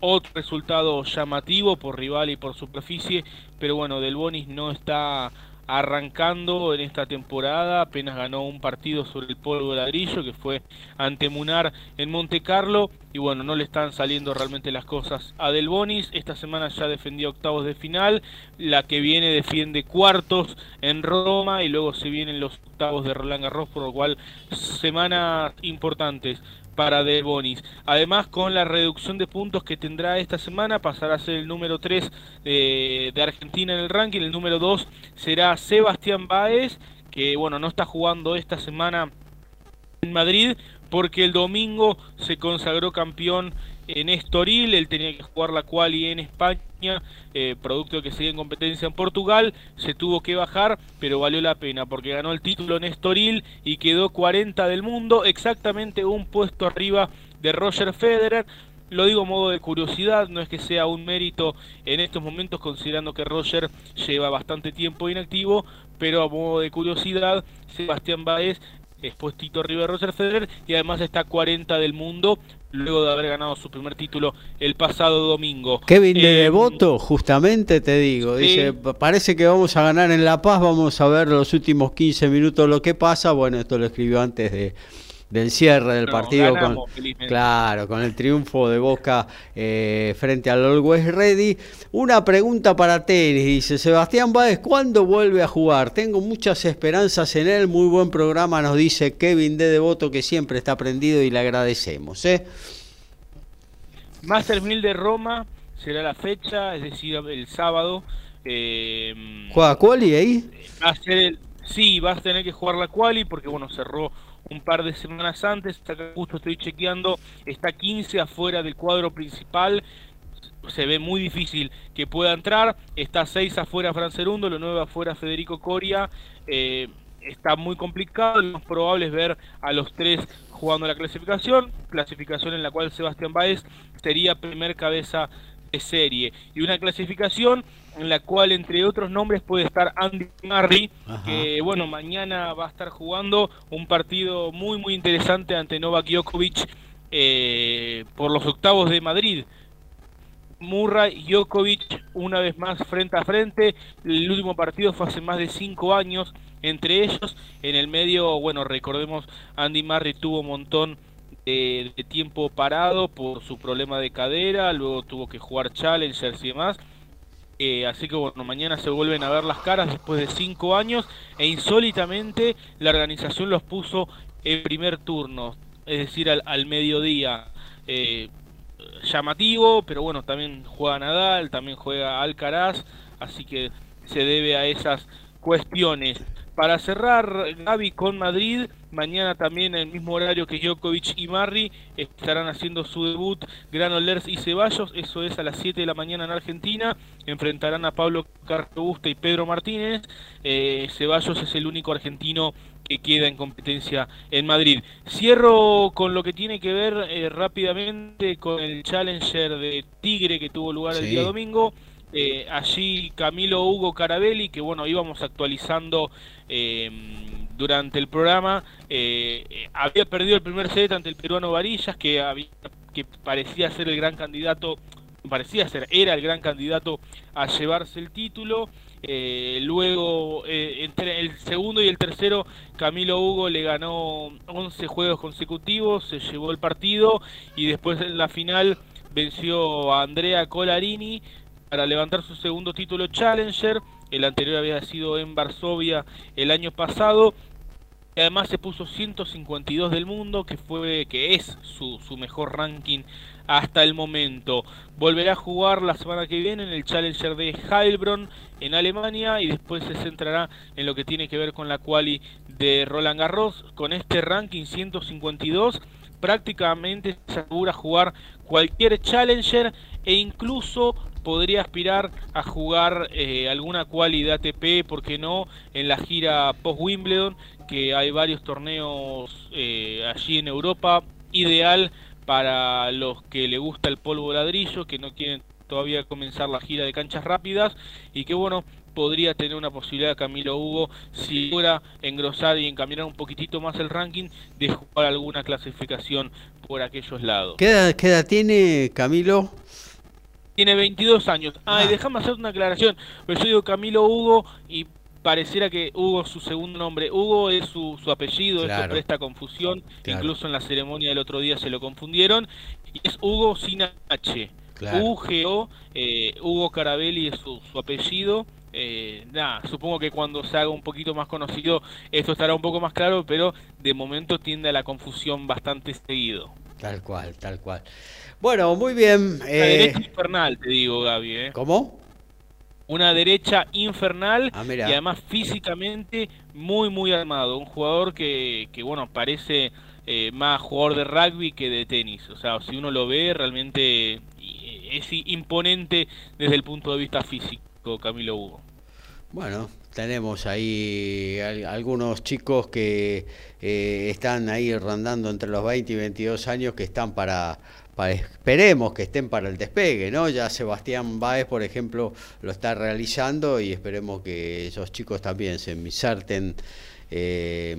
Otro resultado llamativo por rival y por superficie, pero bueno, Del Bonis no está arrancando en esta temporada, apenas ganó un partido sobre el polvo de ladrillo que fue ante Munar en Monte Carlo y bueno, no le están saliendo realmente las cosas a Del Bonis, esta semana ya defendió octavos de final, la que viene defiende cuartos en Roma y luego se vienen los octavos de Roland Garros, por lo cual semanas importantes para De Bonis. Además, con la reducción de puntos que tendrá esta semana, pasará a ser el número 3 de, Argentina en el ranking. El número 2 será Sebastián Baez, que bueno, no está jugando esta semana en Madrid porque el domingo se consagró campeón en Estoril, él tenía que jugar la quali en España, eh, producto que seguía en competencia en Portugal, se tuvo que bajar, pero valió la pena porque ganó el título en Estoril y quedó 40 del mundo, exactamente un puesto arriba de Roger Federer. Lo digo a modo de curiosidad, no es que sea un mérito en estos momentos, considerando que Roger lleva bastante tiempo inactivo, pero a modo de curiosidad, Sebastián Baez es puestito arriba de Roger Federer y además está 40 del mundo luego de haber ganado su primer título el pasado domingo. Kevin de eh, Devoto, justamente te digo, dice, parece que vamos a ganar en La Paz, vamos a ver los últimos 15 minutos lo que pasa, bueno, esto lo escribió antes de del cierre del partido con claro con el triunfo de Boca eh, frente al Always Ready una pregunta para tenis dice Sebastián Báez ¿cuándo vuelve a jugar? tengo muchas esperanzas en él muy buen programa nos dice Kevin de Devoto que siempre está prendido y le agradecemos ¿eh? Master 1000 de Roma será la fecha es decir el sábado eh, ¿juega quali ahí? Va a ser sí vas a tener que jugar la quali porque bueno cerró un par de semanas antes, justo estoy chequeando, está 15 afuera del cuadro principal, se ve muy difícil que pueda entrar, está 6 afuera Fran Cerundo, lo 9 afuera Federico Coria, eh, está muy complicado, lo más probable es ver a los tres jugando la clasificación, clasificación en la cual Sebastián Báez sería primer cabeza de serie, y una clasificación en la cual entre otros nombres puede estar Andy Murray, que bueno, mañana va a estar jugando un partido muy muy interesante ante Novak Djokovic eh, por los octavos de Madrid. Murray y Djokovic una vez más frente a frente. El último partido fue hace más de cinco años entre ellos. En el medio, bueno, recordemos, Andy Murray tuvo un montón de, de tiempo parado por su problema de cadera, luego tuvo que jugar challengers y demás eh, así que bueno, mañana se vuelven a ver las caras después de cinco años e insólitamente la organización los puso en primer turno, es decir, al, mediodía. Eh, llamativo, pero bueno, también juega Nadal, también juega Alcaraz, así que se debe a esas cuestiones. Para cerrar, Gaby con Madrid, mañana también en el mismo horario que Djokovic y Marri estarán haciendo su debut Granollers y Ceballos, eso es a las 7 de la mañana en Argentina, enfrentarán a Pablo Carrobusta y Pedro Martínez, eh, Ceballos es el único argentino que queda en competencia en Madrid. Cierro con lo que tiene que ver eh, rápidamente con el Challenger de Tigre que tuvo lugar el día domingo. Eh, allí Camilo Hugo Carabelli, que bueno, íbamos actualizando durante el programa, eh, había perdido el primer set ante el peruano Varillas, que, había, que parecía ser el gran candidato, parecía ser, era el gran candidato a llevarse el título. Eh, luego, eh, entre el segundo y el tercero, Camilo Hugo le ganó 11 juegos consecutivos, se llevó el partido y después en la final venció a Andrea Colarini para levantar su segundo título Challenger. El anterior había sido en Varsovia el año pasado. Además se puso 152 del mundo, que fue que es su, mejor ranking hasta el momento. Volverá a jugar la semana que viene en el Challenger de Heilbronn en Alemania y después se centrará en lo que tiene que ver con la quali de Roland Garros. Con este ranking 152 prácticamente se asegura jugar cualquier Challenger e incluso podría aspirar a jugar eh, alguna quali de ATP, porque no, en la gira post-Wimbledon, que hay varios torneos eh, allí en Europa, ideal para los que le gusta el polvo ladrillo, que no quieren todavía comenzar la gira de canchas rápidas y que bueno, podría tener una posibilidad Camilo Hugo si logra engrosar y encaminar un poquitito más el ranking de jugar alguna clasificación por aquellos lados. ¿Qué edad, tiene Camilo? Tiene 22 años. Ah, y déjame hacer una aclaración. Pues yo digo Camilo Hugo y pareciera que Hugo es su segundo nombre. Hugo es su, apellido, eso presta confusión. Incluso en la ceremonia del otro día se lo confundieron. Y es Hugo sin H. Claro. eh, Hugo Carabelli es su, apellido. Eh, nada, supongo que cuando se haga un poquito más conocido esto estará un poco más claro, pero de momento tiende a la confusión bastante seguido. Tal cual, tal cual. Bueno, muy bien. Eh... infernal, te digo, Gaby. ¿eh? ¿Cómo? Una derecha infernal ah, y además físicamente muy muy armado, un jugador que, que bueno, parece eh, más jugador de rugby que de tenis, o sea, si uno lo ve realmente eh, es imponente desde el punto de vista físico Camilo Hugo. Bueno, tenemos ahí algunos chicos que eh, están ahí rondando entre los 20 y 22 años que están para esperemos que estén para el despegue, ¿no? Ya Sebastián Báez, por ejemplo, lo está realizando y esperemos que esos chicos también se inserten eh,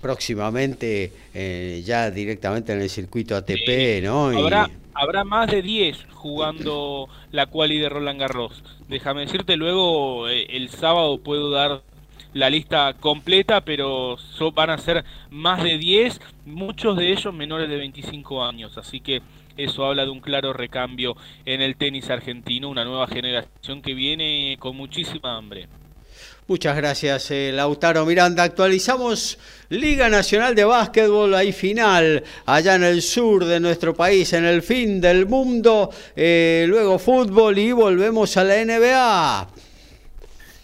próximamente eh, ya directamente en el circuito ATP, ¿no? Habrá, habrá más de 10 jugando la quali de Roland Garros. Déjame decirte, luego eh, el sábado puedo dar la lista completa, pero van a ser más de 10, muchos de ellos menores de 25 años, así que eso habla de un claro recambio en el tenis argentino, una nueva generación que viene con muchísima hambre. Muchas gracias, eh, Lautaro Miranda. Actualizamos Liga Nacional de Básquetbol, ahí final, allá en el sur de nuestro país, en el fin del mundo. Eh, luego fútbol y volvemos a la NBA.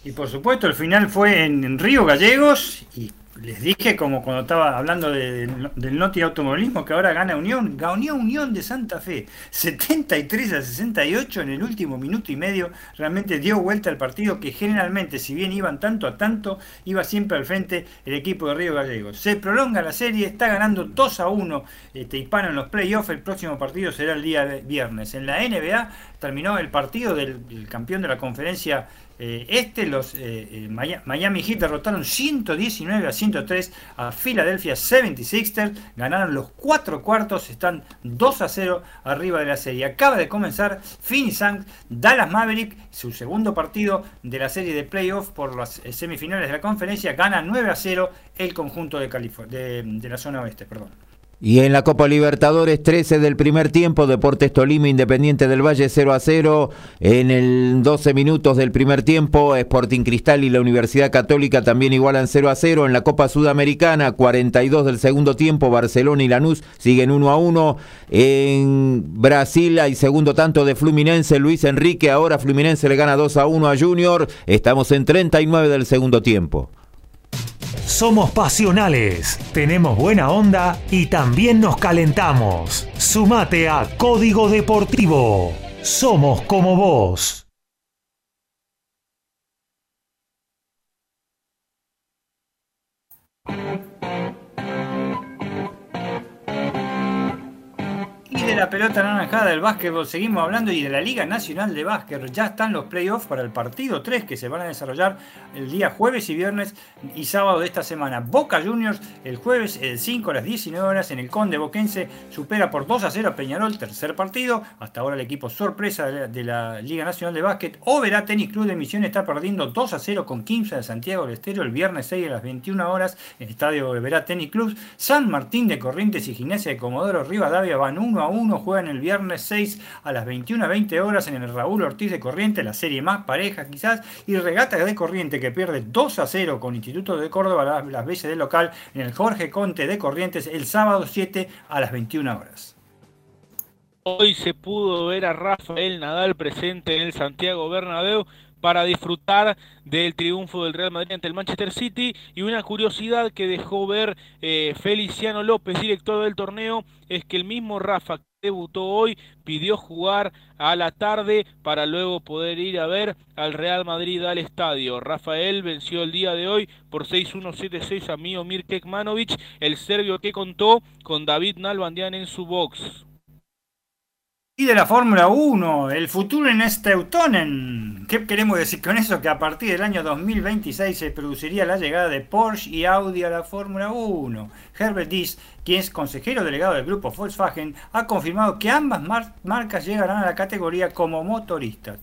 Y por supuesto, el final fue en Río Gallegos y les dije, como cuando estaba hablando del Noti Automovilismo, que ahora gana Unión, ganó Unión de Santa Fe, 73 a 68 en el último minuto y medio, realmente dio vuelta al partido que generalmente, si bien iban tanto a tanto, iba siempre al frente el equipo de Río Gallegos. Se prolonga la serie, está ganando 2 a 1 este, Hispano en los playoffs, el próximo partido será el día viernes. En la NBA terminó el partido del campeón de la conferencia eh, este, los eh, eh, Miami Heat derrotaron 119 a 103 a Philadelphia 76ers, ganaron los cuatro cuartos, están 2 a 0 arriba de la serie. Acaba de comenzar Phoenix Dallas Maverick, su segundo partido de la serie de playoffs por las semifinales de la conferencia, gana 9 a 0 el conjunto de, de, de la zona oeste. Perdón. Y en la Copa Libertadores, 13 del primer tiempo, Deportes Tolima Independiente del Valle 0 a 0. En el 12 minutos del primer tiempo, Sporting Cristal y la Universidad Católica también igualan 0 a 0. En la Copa Sudamericana, 42 del segundo tiempo, Barcelona y Lanús siguen 1 a 1. En Brasil hay segundo tanto de Fluminense, Luis Enrique. Ahora Fluminense le gana 2 a 1 a Junior. Estamos en 39 del segundo tiempo. Somos pasionales, tenemos buena onda y también nos calentamos. Sumate a Código Deportivo. Somos como vos. Pelota naranjada del básquetbol seguimos hablando y de la Liga Nacional de Básquet. Ya están los playoffs para el partido 3 que se van a desarrollar el día jueves y viernes y sábado de esta semana. Boca Juniors el jueves el 5 a las 19 horas en el Conde Boquense supera por 2 a 0 a Peñarol, tercer partido. Hasta ahora el equipo sorpresa de la, Liga Nacional de Básquet. Oberá Tenis Club de Misiones está perdiendo 2 a 0 con 15 de Santiago del Estero el viernes 6 a las 21 horas en el estadio Oberá Tenis Club. San Martín de Corrientes y Gimnasia de Comodoro Rivadavia van 1 a 1 juegan el viernes 6 a las 21 a 20 horas en el Raúl Ortiz de Corriente, la serie más pareja quizás, y Regata de Corriente que pierde 2 a 0 con Instituto de Córdoba, las, veces del local, en el Jorge Conte de Corrientes el sábado 7 a las 21 horas. Hoy se pudo ver a Rafael Nadal presente en el Santiago Bernabéu para disfrutar del triunfo del Real Madrid ante el Manchester City y una curiosidad que dejó ver eh, Feliciano López, director del torneo, es que el mismo Rafa debutó hoy pidió jugar a la tarde para luego poder ir a ver al Real Madrid al estadio. Rafael venció el día de hoy por 6-1-7-6 a Miomir Kekmanovic, el serbio que contó con David Nalbandian en su box. Y de la Fórmula 1, el futuro en Steutonen. ¿Qué queremos decir con eso? Que a partir del año 2026 se produciría la llegada de Porsche y Audi a la Fórmula 1. Herbert Diess, quien es consejero delegado del grupo Volkswagen, ha confirmado que ambas marcas llegarán a la categoría como motoristas.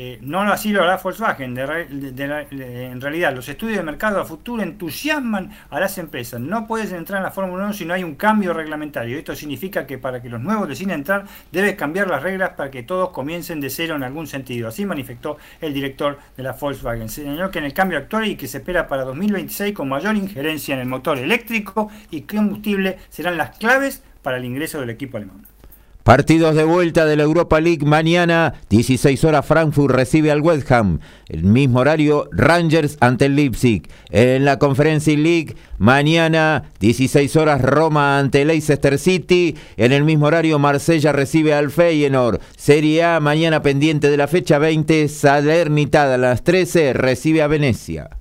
Eh, no así lo hará Volkswagen. en realidad, los estudios de mercado a futuro entusiasman a las empresas. No puedes entrar en la Fórmula 1 si no hay un cambio reglamentario. Esto significa que para que los nuevos deciden entrar, debes cambiar las reglas para que todos comiencen de cero en algún sentido. Así manifestó el director de la Volkswagen. Señaló que en el cambio actual y que se espera para 2026 con mayor injerencia en el motor eléctrico y combustible serán las claves para el ingreso del equipo alemán. Partidos de vuelta de la Europa League mañana, 16 horas Frankfurt recibe al West Ham. El mismo horario Rangers ante el Leipzig. En la Conference League mañana, 16 horas Roma ante Leicester City. En el mismo horario Marsella recibe al Feyenoord. Serie A mañana pendiente de la fecha 20, Salernitana a las 13 recibe a Venecia.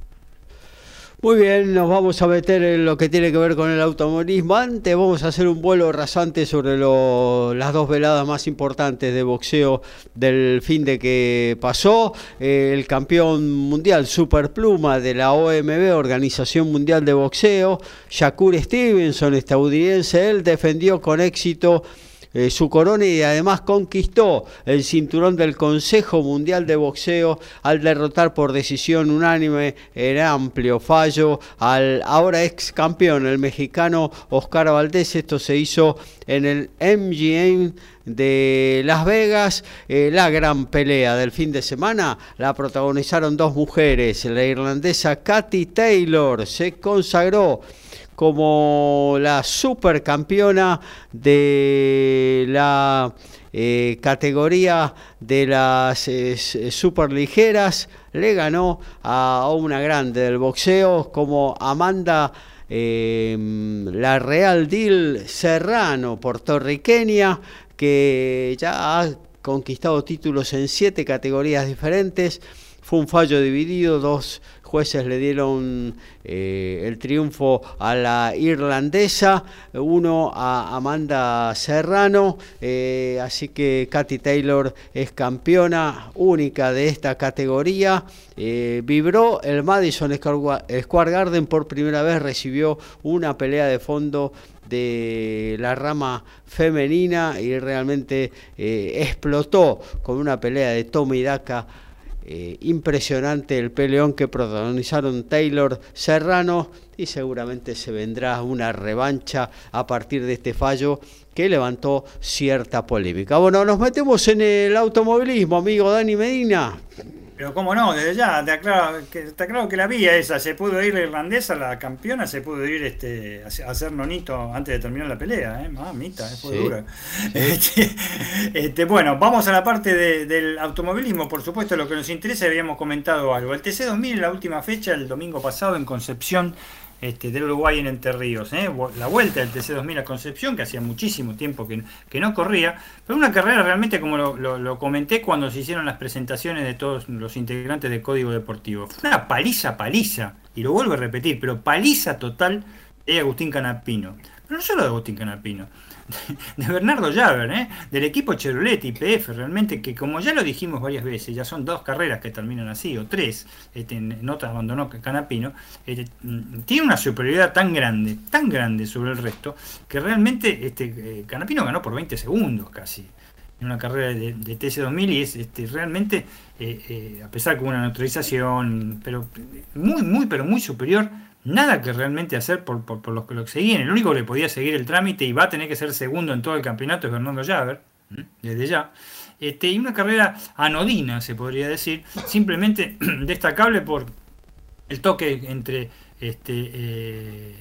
Muy bien, nos vamos a meter en lo que tiene que ver con el automovilismo. Antes vamos a hacer un vuelo rasante sobre las dos veladas más importantes de boxeo del fin de que pasó. Eh, el campeón mundial superpluma de la OMB, Organización Mundial de Boxeo, Shakur Stevenson, estadounidense, él defendió con éxito eh, su corona y además conquistó el cinturón del Consejo Mundial de Boxeo al derrotar por decisión unánime en amplio fallo al ahora ex campeón, el mexicano Oscar Valdés. Esto se hizo en el MGM de Las Vegas. Eh, la gran pelea del fin de semana la protagonizaron dos mujeres. La irlandesa Katy Taylor se consagró como la supercampeona de la eh, categoría de las eh, superligeras, le ganó a una grande del boxeo como Amanda em, la Real Deal Serrano, puertorriqueña, que ya ha conquistado títulos en siete categorías diferentes. Fue un fallo dividido, dos jueces le dieron eh, el triunfo a la irlandesa, uno a Amanda Serrano, eh, así que Katy Taylor es campeona única de esta categoría. Eh, vibró el Madison Square Garden por primera vez, recibió una pelea de fondo de la rama femenina y realmente explotó con una pelea de Tommy Daka eh, impresionante el peleón que protagonizaron Taylor Serrano y seguramente se vendrá una revancha a partir de este fallo que levantó cierta polémica. Bueno, nos metemos en el automovilismo, amigo Dani Medina. Pero cómo no, desde ya, está claro, que, está claro que la vía esa, se pudo ir la irlandesa, la campeona, se pudo ir este, a hacer nonito antes de terminar la pelea, ¿eh? Mamita, eh, fue dura. Este, este, bueno, vamos a la parte del automovilismo, por supuesto, lo que nos interesa, habíamos comentado algo. El TC2000 en la última fecha, el domingo pasado en Concepción, este, del Uruguay en Entre Ríos. ¿eh? La vuelta del TC2000 a Concepción, que hacía muchísimo tiempo que, que no corría, pero una carrera realmente como lo, comenté cuando se hicieron las presentaciones de todos los integrantes del Código Deportivo. Fue una paliza, paliza, y lo vuelvo a repetir, pero paliza total de Agustín Canapino. Pero no solo de Agustín Canapino, de Bernardo Llaver, ¿eh? del equipo Chevrolet IPF, realmente que como ya lo dijimos varias veces, ya son dos carreras que terminan así, o tres, este, en otras abandonó Canapino, este, mm, tiene una superioridad tan grande, tan grande sobre el resto, que realmente este, eh, Canapino ganó por 20 segundos casi en una carrera de, TC2000 y es este, realmente, eh, a pesar de una neutralización, pero muy, muy, pero muy superior nada que realmente hacer por, por, los que lo seguían. El único que le podía seguir el trámite y va a tener que ser segundo en todo el campeonato es Fernando Llaver, desde ya. Este, y una carrera anodina, se podría decir, simplemente destacable por el toque entre este, eh,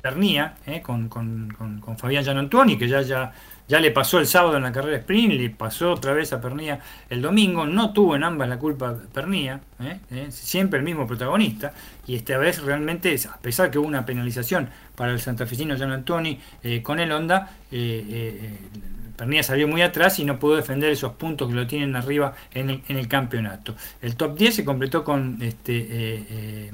Pernía eh, con, con, con, con, Fabián Gianantoni, que ya, ya ya le pasó el sábado en la carrera sprint, le pasó otra vez a Pernilla el domingo. No tuvo en ambas la culpa Pernilla, ¿eh? ¿Eh? siempre el mismo protagonista. Y esta vez realmente, a pesar que hubo una penalización para el santafesino Gian Antoni eh, con el Honda, Pernilla salió muy atrás y no pudo defender esos puntos que lo tienen arriba en el, campeonato. El top 10 se completó con este.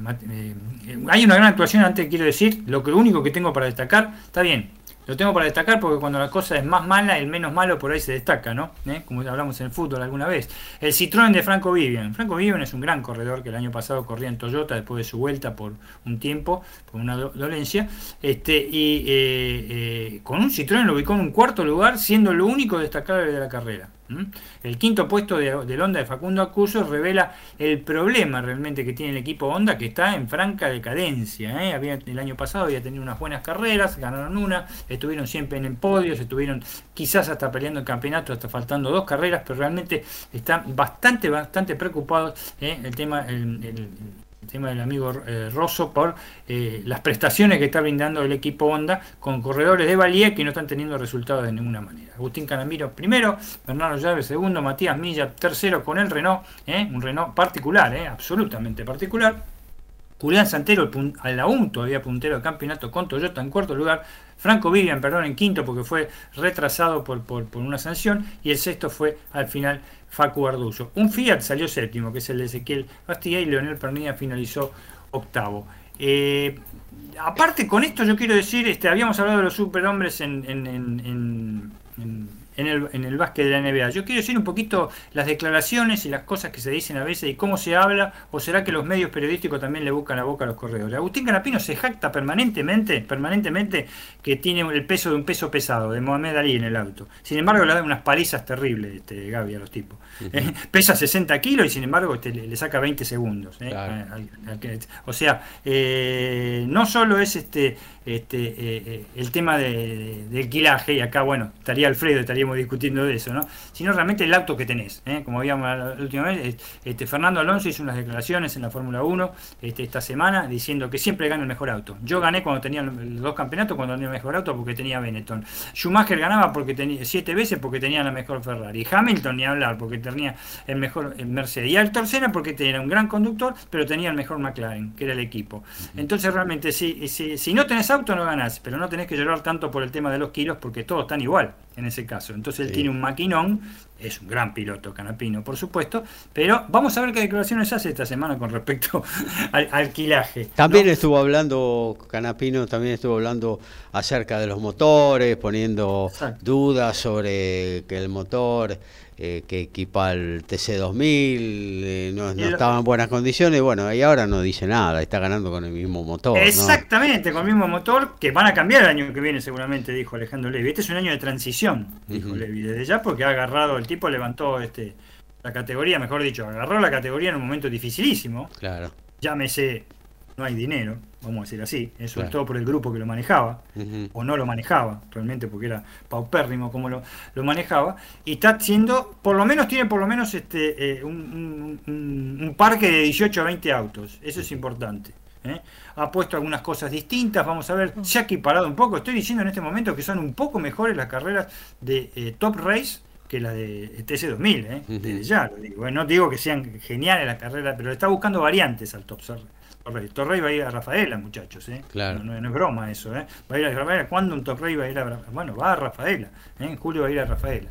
hay una gran actuación, antes quiero decir, lo, que, lo único que tengo para destacar, está bien, lo tengo para destacar porque cuando la cosa es más mala, el menos malo por ahí se destaca, ¿no? ¿Eh? Como hablamos en el fútbol alguna vez. El Citroën de Franco Vivian. Franco Vivian es un gran corredor que el año pasado corría en Toyota después de su vuelta por un tiempo, por una dolencia. Este, y eh, eh, con un Citroën lo ubicó en un cuarto lugar, siendo lo único destacable de la carrera. El quinto puesto de, del Honda de Facundo Acuso revela el problema realmente que tiene el equipo Honda, que está en franca decadencia. ¿eh? El año pasado había tenido unas buenas carreras, ganaron una, estuvieron siempre en el podio, estuvieron quizás hasta peleando el campeonato, hasta faltando dos carreras, pero realmente están bastante, bastante preocupados. ¿eh? El tema, tema del amigo eh, Rosso por eh, las prestaciones que está brindando el equipo Honda con corredores de valía que no están teniendo resultados de ninguna manera. Agustín Canamiro primero, Bernardo Llave segundo, Matías Milla tercero con el Renault, eh, un Renault particular, absolutamente particular. Julián Santero al aún todavía puntero del campeonato con Toyota en cuarto lugar, Franco Vivian, perdón, en quinto porque fue retrasado por, una sanción y el sexto fue al final Facu Ardullo. Un Fiat salió séptimo, que es el de Ezequiel Bastilla y Leonel Pernilla finalizó octavo. Eh, aparte con esto yo quiero decir, este, habíamos hablado de los superhombres en el, en el básquet de la NBA. Yo quiero decir un poquito las declaraciones y las cosas que se dicen a veces y cómo se habla, o será que los medios periodísticos también le buscan la boca a los corredores. Agustín Canapino se jacta permanentemente, permanentemente que tiene el peso de un peso pesado, de Mohamed Ali en el auto. Sin embargo, le da unas palizas terribles este, Gaby a los tipos. Eh, pesa 60 kilos y sin embargo este, le, saca 20 segundos. Eh, o sea, eh, no solo es este este, eh, eh, el tema de, del quilaje, y acá, bueno, estaría Alfredo, estaríamos discutiendo de eso, ¿no? Sino realmente el auto que tenés, ¿eh? como habíamos la, última vez, este, Fernando Alonso hizo unas declaraciones en la Fórmula 1 este, esta semana diciendo que siempre gana el mejor auto. Yo gané cuando tenía los dos campeonatos, cuando tenía el mejor auto, porque tenía Benetton. Schumacher ganaba porque tenía siete veces porque tenía la mejor Ferrari. Hamilton ni hablar porque tenía el mejor Mercedes. Y Senna porque tenía un gran conductor, pero tenía el mejor McLaren, que era el equipo. Entonces realmente, si, si, si no tenés auto no ganás, pero no tenés que llorar tanto por el tema de los kilos porque todos están igual en ese caso. Entonces él tiene un maquinón, es un gran piloto Canapino, por supuesto, pero vamos a ver qué declaraciones hace esta semana con respecto al alquilaje. También estuvo hablando, Canapino también estuvo hablando acerca de los motores, poniendo dudas sobre que el motor eh, que equipa el TC2000, eh, no, estaba en buenas condiciones, bueno, y ahora no dice nada, está ganando con el mismo motor. Exactamente, con el mismo motor, que van a cambiar el año que viene seguramente, dijo Alejandro Levi. Este es un año de transición, dijo Levi, desde ya, porque ha agarrado, el tipo levantó este la categoría, mejor dicho, agarró la categoría en un momento dificilísimo. Claro. Llámese, no hay dinero, vamos a decir así, eh, sobre todo por el grupo que lo manejaba, o no lo manejaba, realmente porque era paupérrimo como lo, lo manejaba, y está siendo, por lo menos tiene por lo menos este eh, un, un, parque de 18 a 20 autos, eso es importante. ¿eh? Ha puesto algunas cosas distintas, vamos a ver, se ha equiparado un poco, estoy diciendo en este momento que son un poco mejores las carreras de Top Race que la de TC2000, ¿eh? desde ya. Bueno, no digo que sean geniales las carreras, pero está buscando variantes al Top Torrey. Torrey va a ir a Rafaela, muchachos. ¿eh? Claro. No, es broma eso. ¿eh? Va a ir a Rafaela. ¿Cuándo un Torrey va a ir a Bueno, va a Rafaela. ¿eh? En julio va a ir a Rafaela.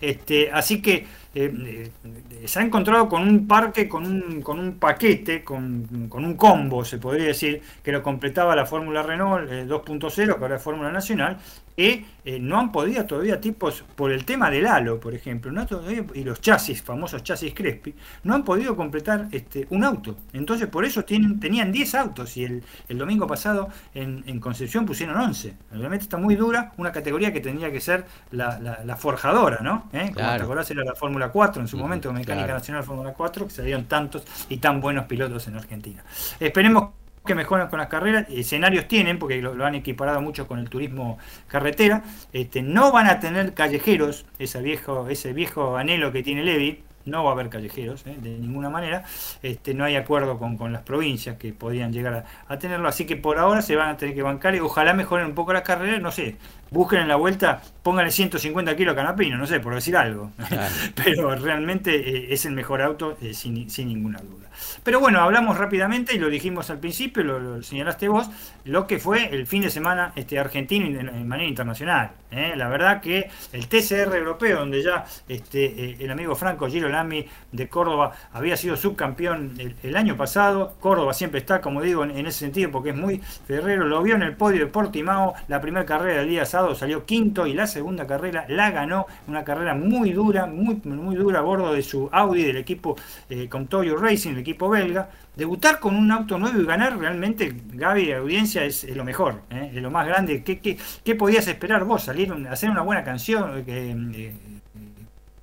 Este, así que eh, eh, se ha encontrado con un parque, con un, con un paquete, con, con, un combo, se podría decir, que lo completaba la Fórmula Renault 2.0, que ahora es Fórmula Nacional, que eh, no han podido todavía tipos, por el tema del halo, por ejemplo, ¿no? y los chasis, famosos chasis Crespi, no han podido completar este, un auto. Entonces por eso tienen, tenían 10 autos y el, el domingo pasado en, en, Concepción pusieron 11. Realmente está muy dura, una categoría que tendría que ser la, la, forjadora, ¿no? ¿Eh? Como te acordás era la Fórmula 4 en su momento, Mecánica Nacional Fórmula 4, que se dieron tantos y tan buenos pilotos en Argentina. Esperemos que mejoran con las carreras, escenarios tienen, porque lo, han equiparado mucho con el turismo carretera, este, no van a tener callejeros, ese viejo, ese viejo anhelo que tiene Levi, no va a haber callejeros ¿eh? de ninguna manera, este, no hay acuerdo con, las provincias que podían llegar a, tenerlo, así que por ahora se van a tener que bancar y ojalá mejoren un poco las carreras, no sé, busquen en la vuelta, pónganle 150 kilos a Canapino, no sé, por decir algo, pero realmente eh, es el mejor auto eh, sin, sin ninguna duda. Pero bueno, hablamos rápidamente y lo dijimos al principio, lo, señalaste vos, lo que fue el fin de semana este, argentino en, manera internacional. ¿eh? La verdad que el TCR europeo, donde ya este, el amigo Franco Giro Lamy de Córdoba había sido subcampeón el, año pasado, Córdoba siempre está, como digo, en, ese sentido porque es muy ferrero, lo vio en el podio de Portimao, la primera carrera del día sábado salió quinto y la segunda carrera la ganó, una carrera muy dura, muy, muy dura a bordo de su Audi del equipo eh, con Toyo Racing, el equipo belga, debutar con un auto nuevo y ganar realmente, Gaby, audiencia, es, lo mejor, ¿eh? es lo más grande. ¿Qué, qué, podías esperar vos? Salir, hacer una buena canción, eh,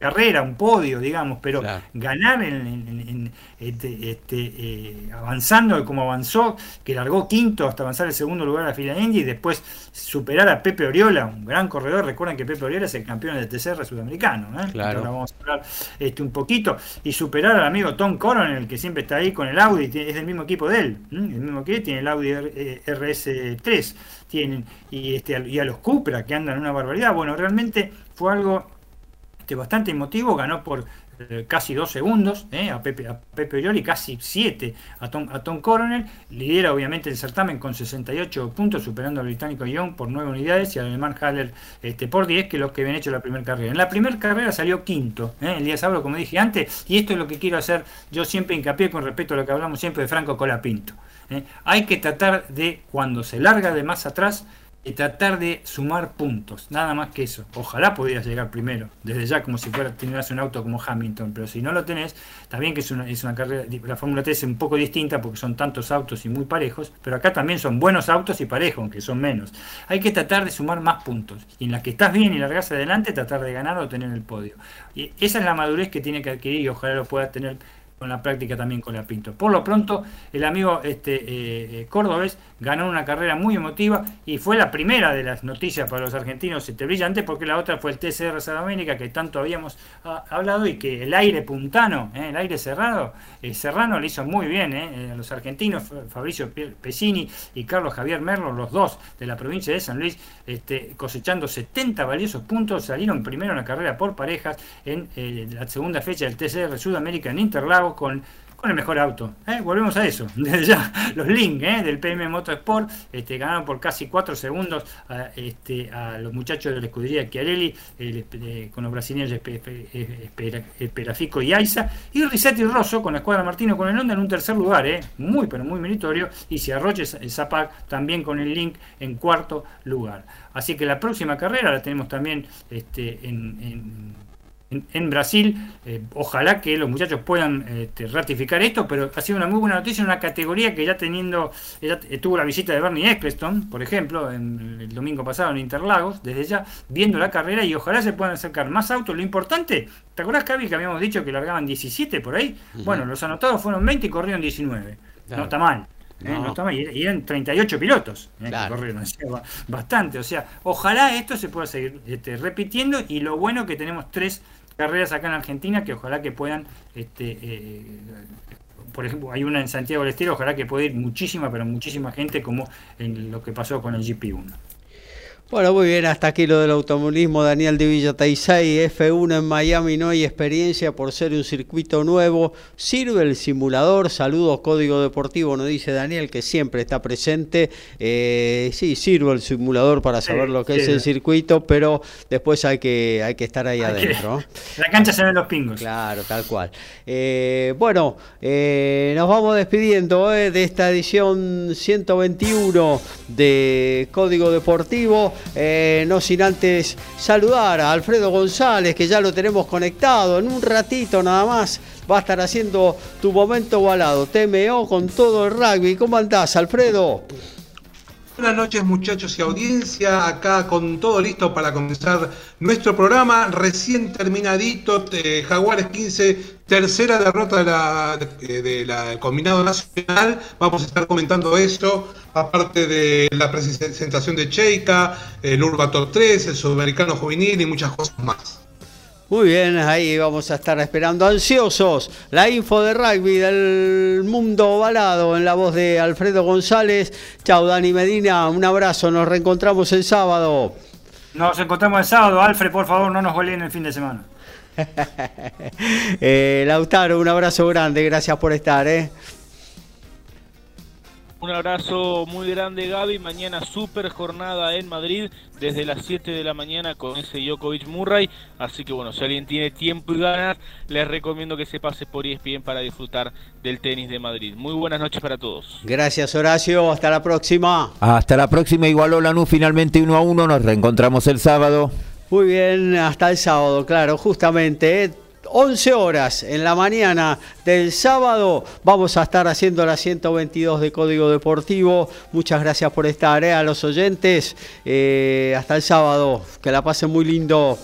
carrera, un podio, digamos, pero ganar en, este, este, eh, avanzando como avanzó, que largó quinto hasta avanzar el segundo lugar a la fila Indy y después superar a Pepe Oriola, un gran corredor. Recuerden que Pepe Oriola es el campeón del TCR sudamericano, ¿eh? Ahora vamos a hablar este, un poquito. Y superar al amigo Tom Coronel, que siempre está ahí con el Audi, es del mismo equipo de él, el mismo que tiene el Audi RS3 tienen y, este, y a los Cupra que andan una barbaridad. Bueno, realmente fue algo este, bastante emotivo, ganó por eh, casi dos segundos eh, a Pepe a Pepe Orioli, casi siete a Tom, a Tom Coronel, lidera obviamente el certamen con 68 puntos, superando al británico Young por 9 unidades y al alemán Haller este, por 10, que los que habían hecho la primera carrera. En la primera carrera salió quinto, eh, el día sábado, como dije antes, y esto es lo que quiero hacer, yo siempre hincapié con respecto a lo que hablamos siempre de Franco Colapinto. Hay que tratar de, cuando se larga de más atrás, y tratar de sumar puntos, nada más que eso. Ojalá pudieras llegar primero, desde ya como si fuera tuvieras un auto como Hamilton, pero si no lo tenés, está bien que es una, es una carrera, la Fórmula 3 es un poco distinta porque son tantos autos y muy parejos, pero acá también son buenos autos y parejos, aunque son menos. Hay que tratar de sumar más puntos, y en las que estás bien y largas adelante, tratar de ganar o tener el podio. Y esa es la madurez que tiene que adquirir y ojalá lo pueda tener con la práctica también con la Pinto. Por lo pronto, el amigo este, eh, eh, ganó una carrera muy emotiva y fue la primera de las noticias para los argentinos este, brillante porque la otra fue el TCR Sudamérica que tanto habíamos ah, hablado y que el aire puntano, eh, el aire cerrado, Serrano le hizo muy bien a los argentinos, Fabricio Pesini y Carlos Javier Merlo, los dos de la provincia de San Luis, este, cosechando 70 valiosos puntos, salieron primero en la carrera por parejas en la segunda fecha del TCR Sudamérica en Interlagos con, el mejor auto. ¿eh? Volvemos a eso. Desde ya, los links ¿eh? del PM Motorsport este, ganaron por casi 4 segundos a, este, a los muchachos de la escudería Chiarelli, con los brasileños Perafico y Aiza, y Risetti Rosso con la escuadra Martino con el Honda en un tercer lugar, ¿eh? muy pero muy meritorio, y el Zapac también con el link en cuarto lugar. Así que la próxima carrera la tenemos también este, en, Brasil. Eh, ojalá que los muchachos puedan este, ratificar esto, pero ha sido una muy buena noticia en una categoría que ya teniendo, ya tuvo la visita de Bernie Eccleston, por ejemplo, en, el domingo pasado en Interlagos, desde ya viendo la carrera y ojalá se puedan acercar más autos. Lo importante, ¿te acordás, Cavi, que habíamos dicho que largaban 17 por ahí? Bueno, los anotados fueron 20 y corrieron 19. No está mal. ¿Eh? y eran 38 pilotos ¿eh? que corrieron, bastante. O sea, ojalá esto se pueda seguir este, repitiendo y lo bueno que tenemos tres carreras acá en Argentina que ojalá que puedan, este, eh, por ejemplo, hay una en Santiago del Estero, ojalá que pueda ir muchísima, pero muchísima gente como en lo que pasó con el GP1. Bueno, muy bien, hasta aquí lo del automovilismo. Daniel de Villa Taisay, F1 en Miami, no hay experiencia por ser un circuito nuevo. Sirve el simulador. Saludos, Código Deportivo, nos dice Daniel, que siempre está presente. Eh, sí, sirve el simulador para saber lo que es el circuito, pero después hay que, hay que estar ahí adentro. la cancha se ven los pingos. Claro, tal cual. Eh, bueno, eh, nos vamos despidiendo de esta edición 121 de Código Deportivo. Eh, no sin antes saludar a Alfredo González, que ya lo tenemos conectado. En un ratito nada más va a estar haciendo tu momento balado. TMO con todo el rugby. ¿Cómo andás, Alfredo? Buenas noches muchachos y audiencia, acá con todo listo para comenzar nuestro programa, recién terminadito, eh, Jaguares 15, tercera derrota de la, de, la combinado nacional, vamos a estar comentando esto, aparte de la presentación de Cheika, el Urbator 3, el Sudamericano Juvenil y muchas cosas más. Muy bien, ahí vamos a estar esperando ansiosos la info de rugby del mundo ovalado en la voz de Alfredo González. Chao Dani Medina, un abrazo, nos reencontramos el sábado. Nos encontramos el sábado, Alfred, por favor, no nos en el fin de semana. Eh, Lautaro, un abrazo grande, gracias por estar. ¿eh? Un abrazo muy grande Gaby, mañana super jornada en Madrid desde las 7 de la mañana con ese Djokovic Murray, así que bueno, si alguien tiene tiempo y ganas, les recomiendo que se pase por ESPN para disfrutar del tenis de Madrid. Muy buenas noches para todos. Gracias Horacio, hasta la próxima. Hasta la próxima, igualó Lanús finalmente 1 a 1, nos reencontramos el sábado. Muy bien, hasta el sábado, claro, justamente. ¿Eh? 11 horas en la mañana del sábado vamos a estar haciendo la 122 de Código Deportivo. Muchas gracias por estar, eh, a los oyentes. Eh, hasta el sábado. Que la pasen muy lindo.